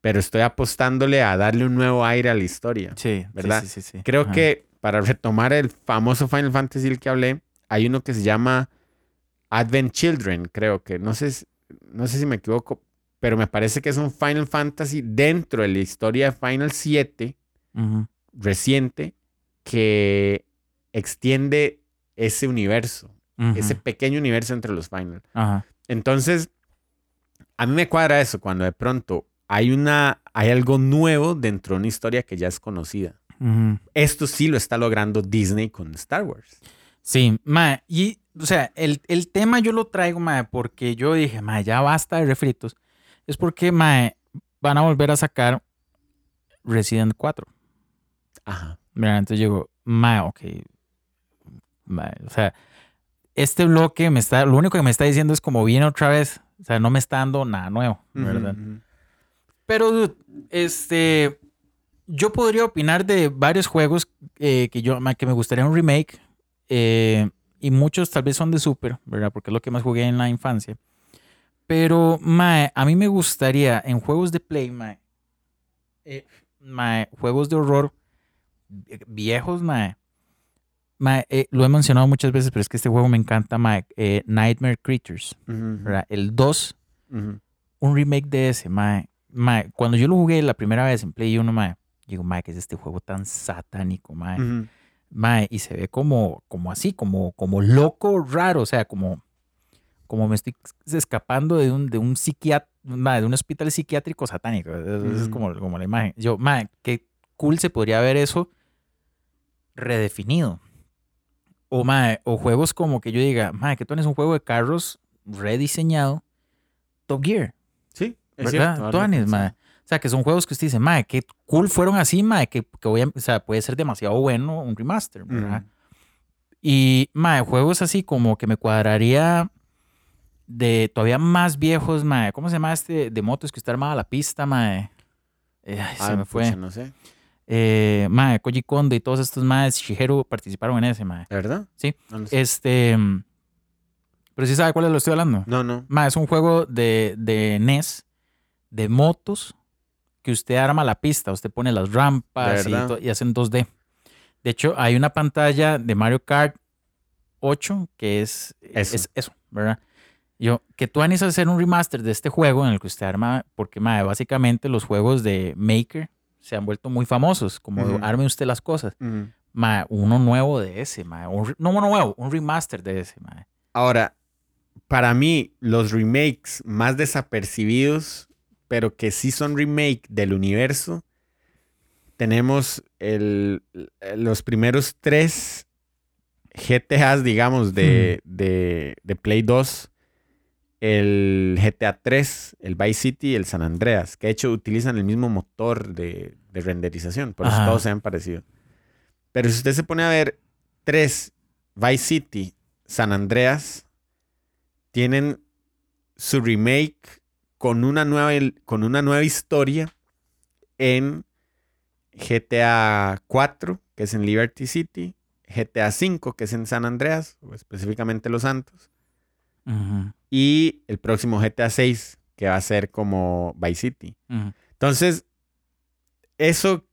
pero estoy apostándole a darle un nuevo aire a la historia.
Sí,
¿Verdad?
Sí, sí, sí.
Creo
Ajá.
que para retomar el famoso Final Fantasy del que hablé, hay uno que se llama Advent Children, creo que, no sé, si- no sé si me equivoco, pero me parece que es un Final Fantasy dentro de la historia de Final 7
Ujú.
reciente que extiende ese universo, ese pequeño universo entre los Final. Entonces, a mí me cuadra eso cuando de pronto hay una hay algo nuevo dentro de una historia que ya es conocida. Esto sí lo está logrando Disney con Star Wars.
Sí, ma, y, o sea, el, el tema yo lo traigo, ma, porque yo dije, ma, ya basta de refritos. Es porque, ma, van a volver a sacar Resident 4.
Ajá.
¿verdad? Entonces digo, ma, ok. ma, o sea, este bloque me está, lo único que me está diciendo es como viene otra vez. O sea, no me está dando nada nuevo, ¿verdad? Pero, dude, este, yo podría opinar de varios juegos eh, que yo, que me gustaría un remake. eh, y muchos tal vez son de Super, ¿verdad? Porque es lo que más jugué en la infancia. Pero, mae, a mí me gustaría en juegos de Play, mae, eh, mae, juegos de horror vie- viejos, mae. Mae, eh, lo he mencionado muchas veces, pero es que este juego me encanta, mae. eh, Nightmare Creatures, ¿verdad? El 2
ujú.
un remake de ese, mae. Mae, cuando yo lo jugué la primera vez en Play 1, mae, digo, mae, ¿qué es este juego tan satánico, mae?
Ujú.
Mae, y se ve como, como así, como, como loco, raro, o sea, como, como me estoy escapando de un, de un psiquiatra, de un hospital psiquiátrico satánico. Es, es
Ujú.
como, como la imagen. Yo, mae, qué cool se podría ver eso redefinido. O, mae, o juegos como que yo diga, mae, que tú es un juego de carros rediseñado, Top Gear.
Sí, es
¿verdad? Tuanis, mae. O sea, que son juegos que usted dice, mae, qué cool fueron así, mae, que, que voy a, o sea, puede ser demasiado bueno un remaster, ¿verdad?
Ujú.
Y, mae, juegos así como que me cuadraría de todavía más viejos, mae. ¿Cómo se llama este de motos que usted armaba la pista, mae? Eh, ay, se
Ah,
me fue.
pucha, no sé.
Eh, mae, Koji Kondo y todos estos maes, Shigeru participaron en ese, mae.
¿De verdad?
Sí.
No, no sé.
Este, mm, pero sí sabe cuál es lo que estoy hablando.
no, no.
Ma, es un juego de, de NES, de motos, que usted arma la pista, usted pone las rampas
¿De
y, hacen 2D. De hecho, hay una pantalla de Mario Kart 8 que es
Eso.
es eso, ¿verdad? Yo, que tú anís a hacer un remaster de este juego en el que usted arma, porque ma, básicamente los juegos de Maker se han vuelto muy famosos, como arme usted las cosas. Ma, uno nuevo de ese, ma, un re- no uno nuevo, un remaster de ese.
Ahora, para mí, los remakes más desapercibidos, pero que sí son remake del universo, tenemos el- los primeros tres GTAs, digamos, de, de, de Play 2, el GTA 3, el Vice City y el San Andreas, que de hecho utilizan el mismo motor de, de renderización, por eso
Ajá.
todos se han parecido. Pero si usted se pone a ver tres Vice City, San Andreas, tienen su remake con una nueva, con una nueva historia en GTA 4, que es en Liberty City, GTA 5, que es en San Andreas, o específicamente Los Santos, y el próximo GTA 6, que va a ser como Vice City. Entonces, eso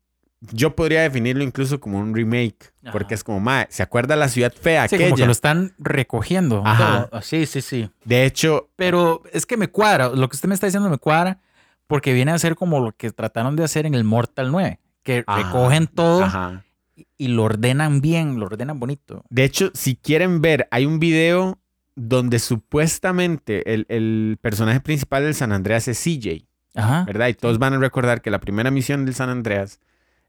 yo podría definirlo incluso como un remake, porque es como, mae, ¿se acuerda la ciudad fea
Sí,
aquella?
como que lo están recogiendo.
Ajá.
todo. Sí, sí, sí.
De hecho,
Pero es que me cuadra. Lo que usted me está diciendo me cuadra porque viene a ser como lo que trataron de hacer en el Mortal 9. Que
Ajá.
recogen todo
ajá.
y- y lo ordenan bien, lo ordenan bonito.
De hecho, si quieren ver, hay un video donde supuestamente el, el personaje principal del San Andreas es CJ,
Ajá.
¿verdad? Y todos van a recordar que la primera misión del San Andreas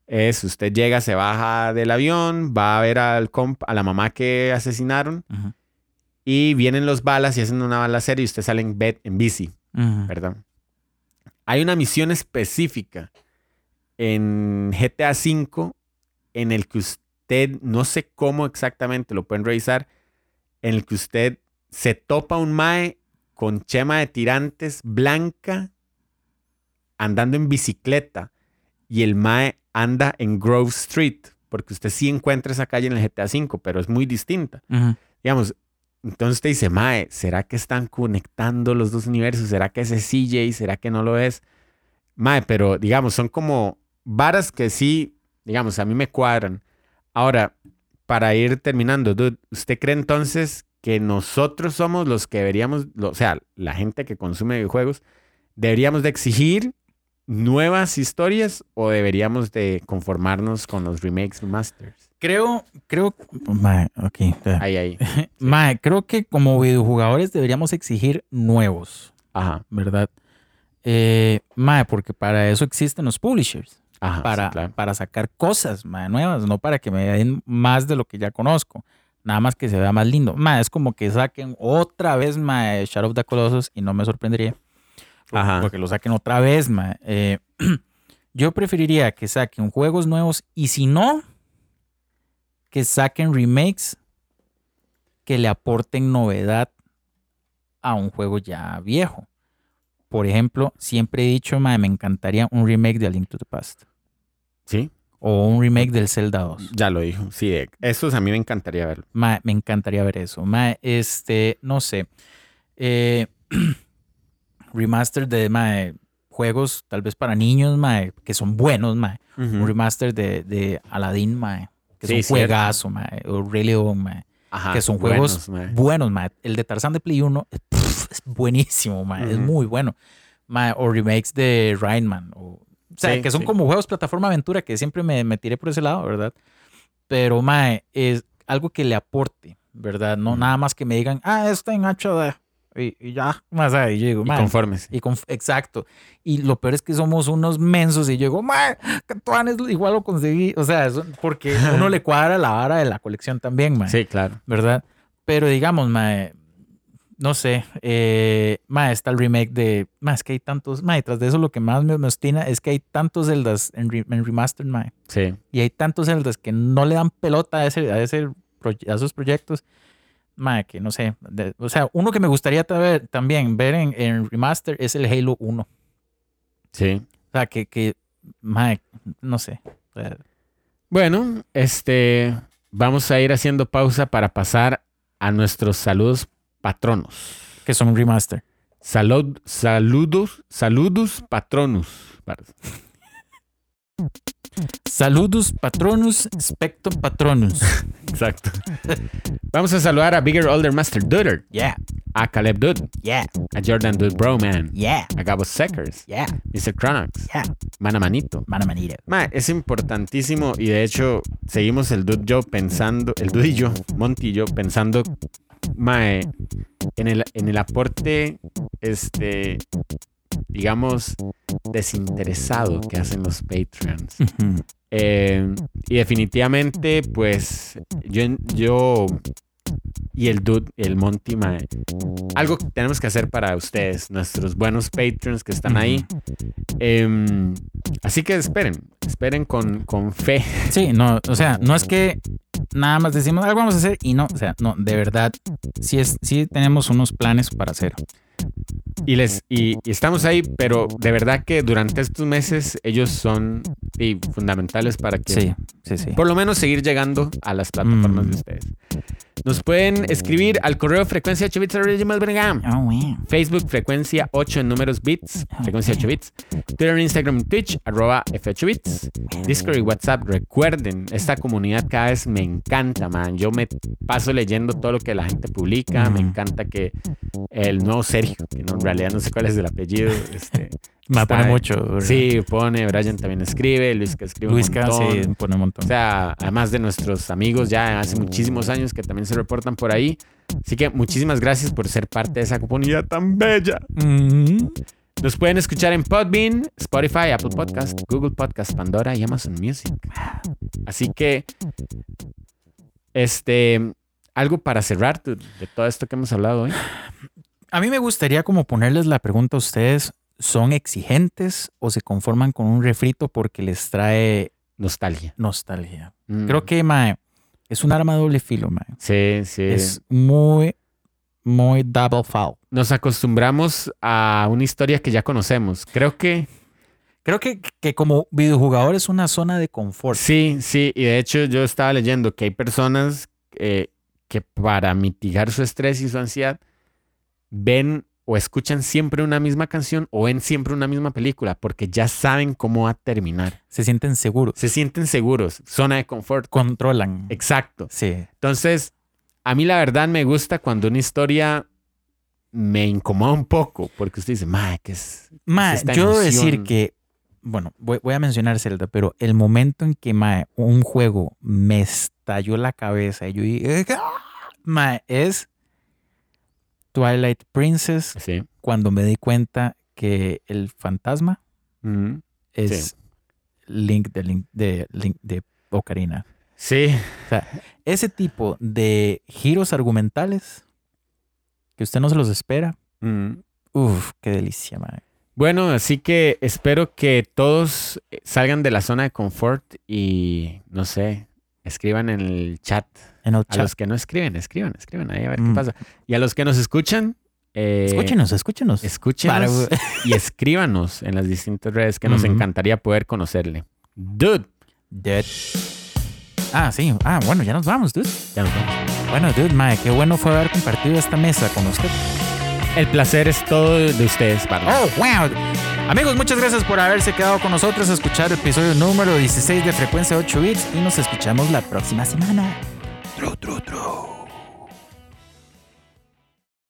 es usted llega, se baja del avión, va a ver al comp, a la mamá que asesinaron y vienen los balas y hacen una balacera y usted sale en, bet- en bici. ¿verdad? Hay una misión específica en GTA V en el que usted, no sé cómo exactamente, lo pueden revisar, en el que usted se topa un mae con chema de tirantes blanca andando en bicicleta y el mae anda en Grove Street, porque usted sí encuentra esa calle en el GTA V, pero es muy distinta. Digamos, entonces usted dice, mae, ¿será que están conectando los dos universos? ¿Será que ese es CJ? ¿Será que no lo es? Mae, pero digamos, son como varas que sí, digamos, a mí me cuadran. Ahora, para ir terminando, dude, ¿usted cree entonces que nosotros somos los que deberíamos, lo- o sea, la gente que consume videojuegos, deberíamos de exigir nuevas historias o deberíamos de conformarnos con los remakes, remasters?
Creo, creo, mae, ok, ya.
Ahí, ahí. <laughs>
Mae, creo que como videojugadores deberíamos exigir nuevos,
Ajá,
¿verdad? Eh, mae, porque para eso existen los publishers,
ajá. sí,
para,
claro.
para sacar cosas mae, nuevas, no para que me den más de lo que ya conozco, nada más que se vea más lindo. Mae, es como que saquen otra vez mae, Shadow of the Colossus y no me sorprendería.
Ajá.
Porque lo saquen otra vez, mae. Eh, <clears throat> yo preferiría que saquen juegos nuevos y si no, que saquen remakes que le aporten novedad a un juego ya viejo. Por ejemplo, siempre he dicho, mae, me encantaría un remake de A Link to the Past
Sí,
o un remake del Zelda 2.
ya lo dijo. Sí, eh, esos a mí me encantaría verlo.
Mae, me encantaría ver eso. Mae, este, no sé. Eh, <clears throat> remaster de mae, juegos tal vez para niños, mae, que son buenos, mae. Un remaster de, de Aladdin, mae, que es
Sí,
un
cierto.
juegazo, mae. O Rey León, mae.
Ajá,
que son juegos
buenos, mae.
buenos, mae. El de Tarzán de Play 1 es, pff, es buenísimo, mae. Es muy bueno. Mae, o remakes de Rainman. O, o sea,
Sí,
que son
sí.
como juegos plataforma aventura que siempre me, me tiré por ese lado, ¿verdad? Pero, mae, es algo que le aporte, ¿verdad? No nada más que me digan, ah, está en HD. Y, y ya, más ahí yo digo,
Y conformes.
y conf- exacto. Y lo peor es que somos unos mensos. Y yo digo, mae, Catuanes, igual lo conseguí. O sea, eso- porque uno le cuadra la vara de la colección también, mae.
Sí, claro.
¿Verdad? Pero digamos, mae, no sé, eh, mae, está el remake de, mae, es que hay tantos, mae, tras de eso lo que más me, ostina es que hay tantos Zeldas en, re- en remaster, mae.
Sí.
Y hay tantos Zeldas que no le dan pelota a, ese, a, ese, a esos proyectos. Mae, que no sé. de- o sea, uno que me gustaría también ver en, en remaster es el Halo 1. O
Sí.
sea, que, que mae, no sé. O
Bueno, este, vamos a ir haciendo pausa para pasar a nuestros saludos patronos.
que son un remaster.
Salud, saludos, saludos patronus.
Saludos patronus, specto patronus. <laughs>
Exacto. Vamos a saludar a Bigger Older Master Duder,
Yeah,
a Caleb Dude,
yeah,
a Jordan Dude Bro Man,
yeah,
a Gabo Seckers,
yeah,
Mr. Cronox,
yeah.
Mana Manito.
Mana manita.
Ma, es importantísimo y de hecho seguimos el dude yo pensando, el dude y yo, Monty y yo pensando, mae, en el, en el aporte, este, digamos, desinteresado que hacen los Patreons. Eh, y definitivamente, pues, yo, yo y el dude, el Monty, mae, algo que tenemos que hacer para ustedes, nuestros buenos Patreons que están ahí. Em, así que esperen, esperen con, con fe.
Sí, no, o sea, no es que nada más decimos algo vamos a hacer y no, o sea, no, de verdad, sí, es, sí tenemos unos planes para hacer.
Y, les, y, y estamos ahí, pero de verdad que durante estos meses ellos son y, fundamentales para que
Sí, sí, sí.
por lo menos seguir llegando a las plataformas
Mm.
de ustedes. Nos pueden escribir al correo frecuencia 8 bits.
Oh, wow.
Facebook frecuencia 8 en números bits, frecuencia 8 bits. Twitter, Instagram, Twitch, arroba F8 bits. Discord y WhatsApp, recuerden, esta comunidad cada vez me encanta, man. Yo me paso leyendo todo lo que la gente publica. Me encanta que el nuevo Sergio, que no, en realidad no sé cuál es el apellido, este,
Me
Está-
pone mucho.
sí, pone, Brian también escribe, Luis que escribe
Luis
un
casi
montón.
pone un montón.
O sea, además de nuestros amigos ya hace muchísimos años que también se reportan por ahí. Así que muchísimas gracias por ser parte de esa comunidad tan bella.
Mm.
Nos pueden escuchar en Podbean, Spotify, Apple Podcast, Google Podcast, Pandora y Amazon Music. Así que, este, algo para cerrar de todo esto que hemos hablado hoy.
A mí me gustaría como ponerles la pregunta a ustedes, son exigentes o se conforman con un refrito porque les trae
Nostalgia.
nostalgia.
Mm.
Creo que, mae, es un arma de doble filo, mae.
Sí, sí.
Es muy, muy double foul.
Nos acostumbramos a una historia que ya conocemos. Creo que
Creo que, que como videojugador es una zona de confort.
sí, sí. Y de hecho yo estaba leyendo que hay personas eh, que para mitigar su estrés y su ansiedad ven o escuchan siempre una misma canción o ven siempre una misma película porque ya saben cómo va a terminar.
Se sienten seguros.
Se sienten seguros. Zona de confort.
Controlan.
Exacto.
Sí.
Entonces, a mí la verdad me gusta cuando una historia me incomoda un poco, porque usted dice, madre, que es...
Ma,
esta
yo debo decir
emoción".
que, bueno, voy, voy a mencionar Zelda, pero el momento en que ma, un juego me estalló la cabeza y yo dije, "Ah", ma, es Twilight Princess
Sí.
cuando me di cuenta que el fantasma
Mm.
es Link de Link de Link de Ocarina.
Sí,
Ese tipo de giros argumentales que usted no se los espera.
Mm.
Uf, qué delicia, ma.
Bueno, así que espero que todos salgan de la zona de confort y, no sé, escriban en el chat.
En el
A
chat.
los que no escriben, escriban, escriban ahí a ver qué
Mm.
pasa. Y a los que nos escuchan, eh,
Escúchenos, escúchenos.
escúchenos
Para-
y escríbanos en las distintas redes que nos encantaría poder conocerle. Dude,
Dead. Ah, sí. Ah, bueno, ya nos vamos, dude.
ya nos vamos.
Bueno, dude, mae, qué bueno fue haber compartido esta mesa con usted.
El placer es todo de ustedes, Barney.
Oh, wow. Amigos, muchas gracias por haberse quedado con nosotros a escuchar el episodio número 16 de Frecuencia 8 Bits y nos escuchamos la próxima semana. True, true.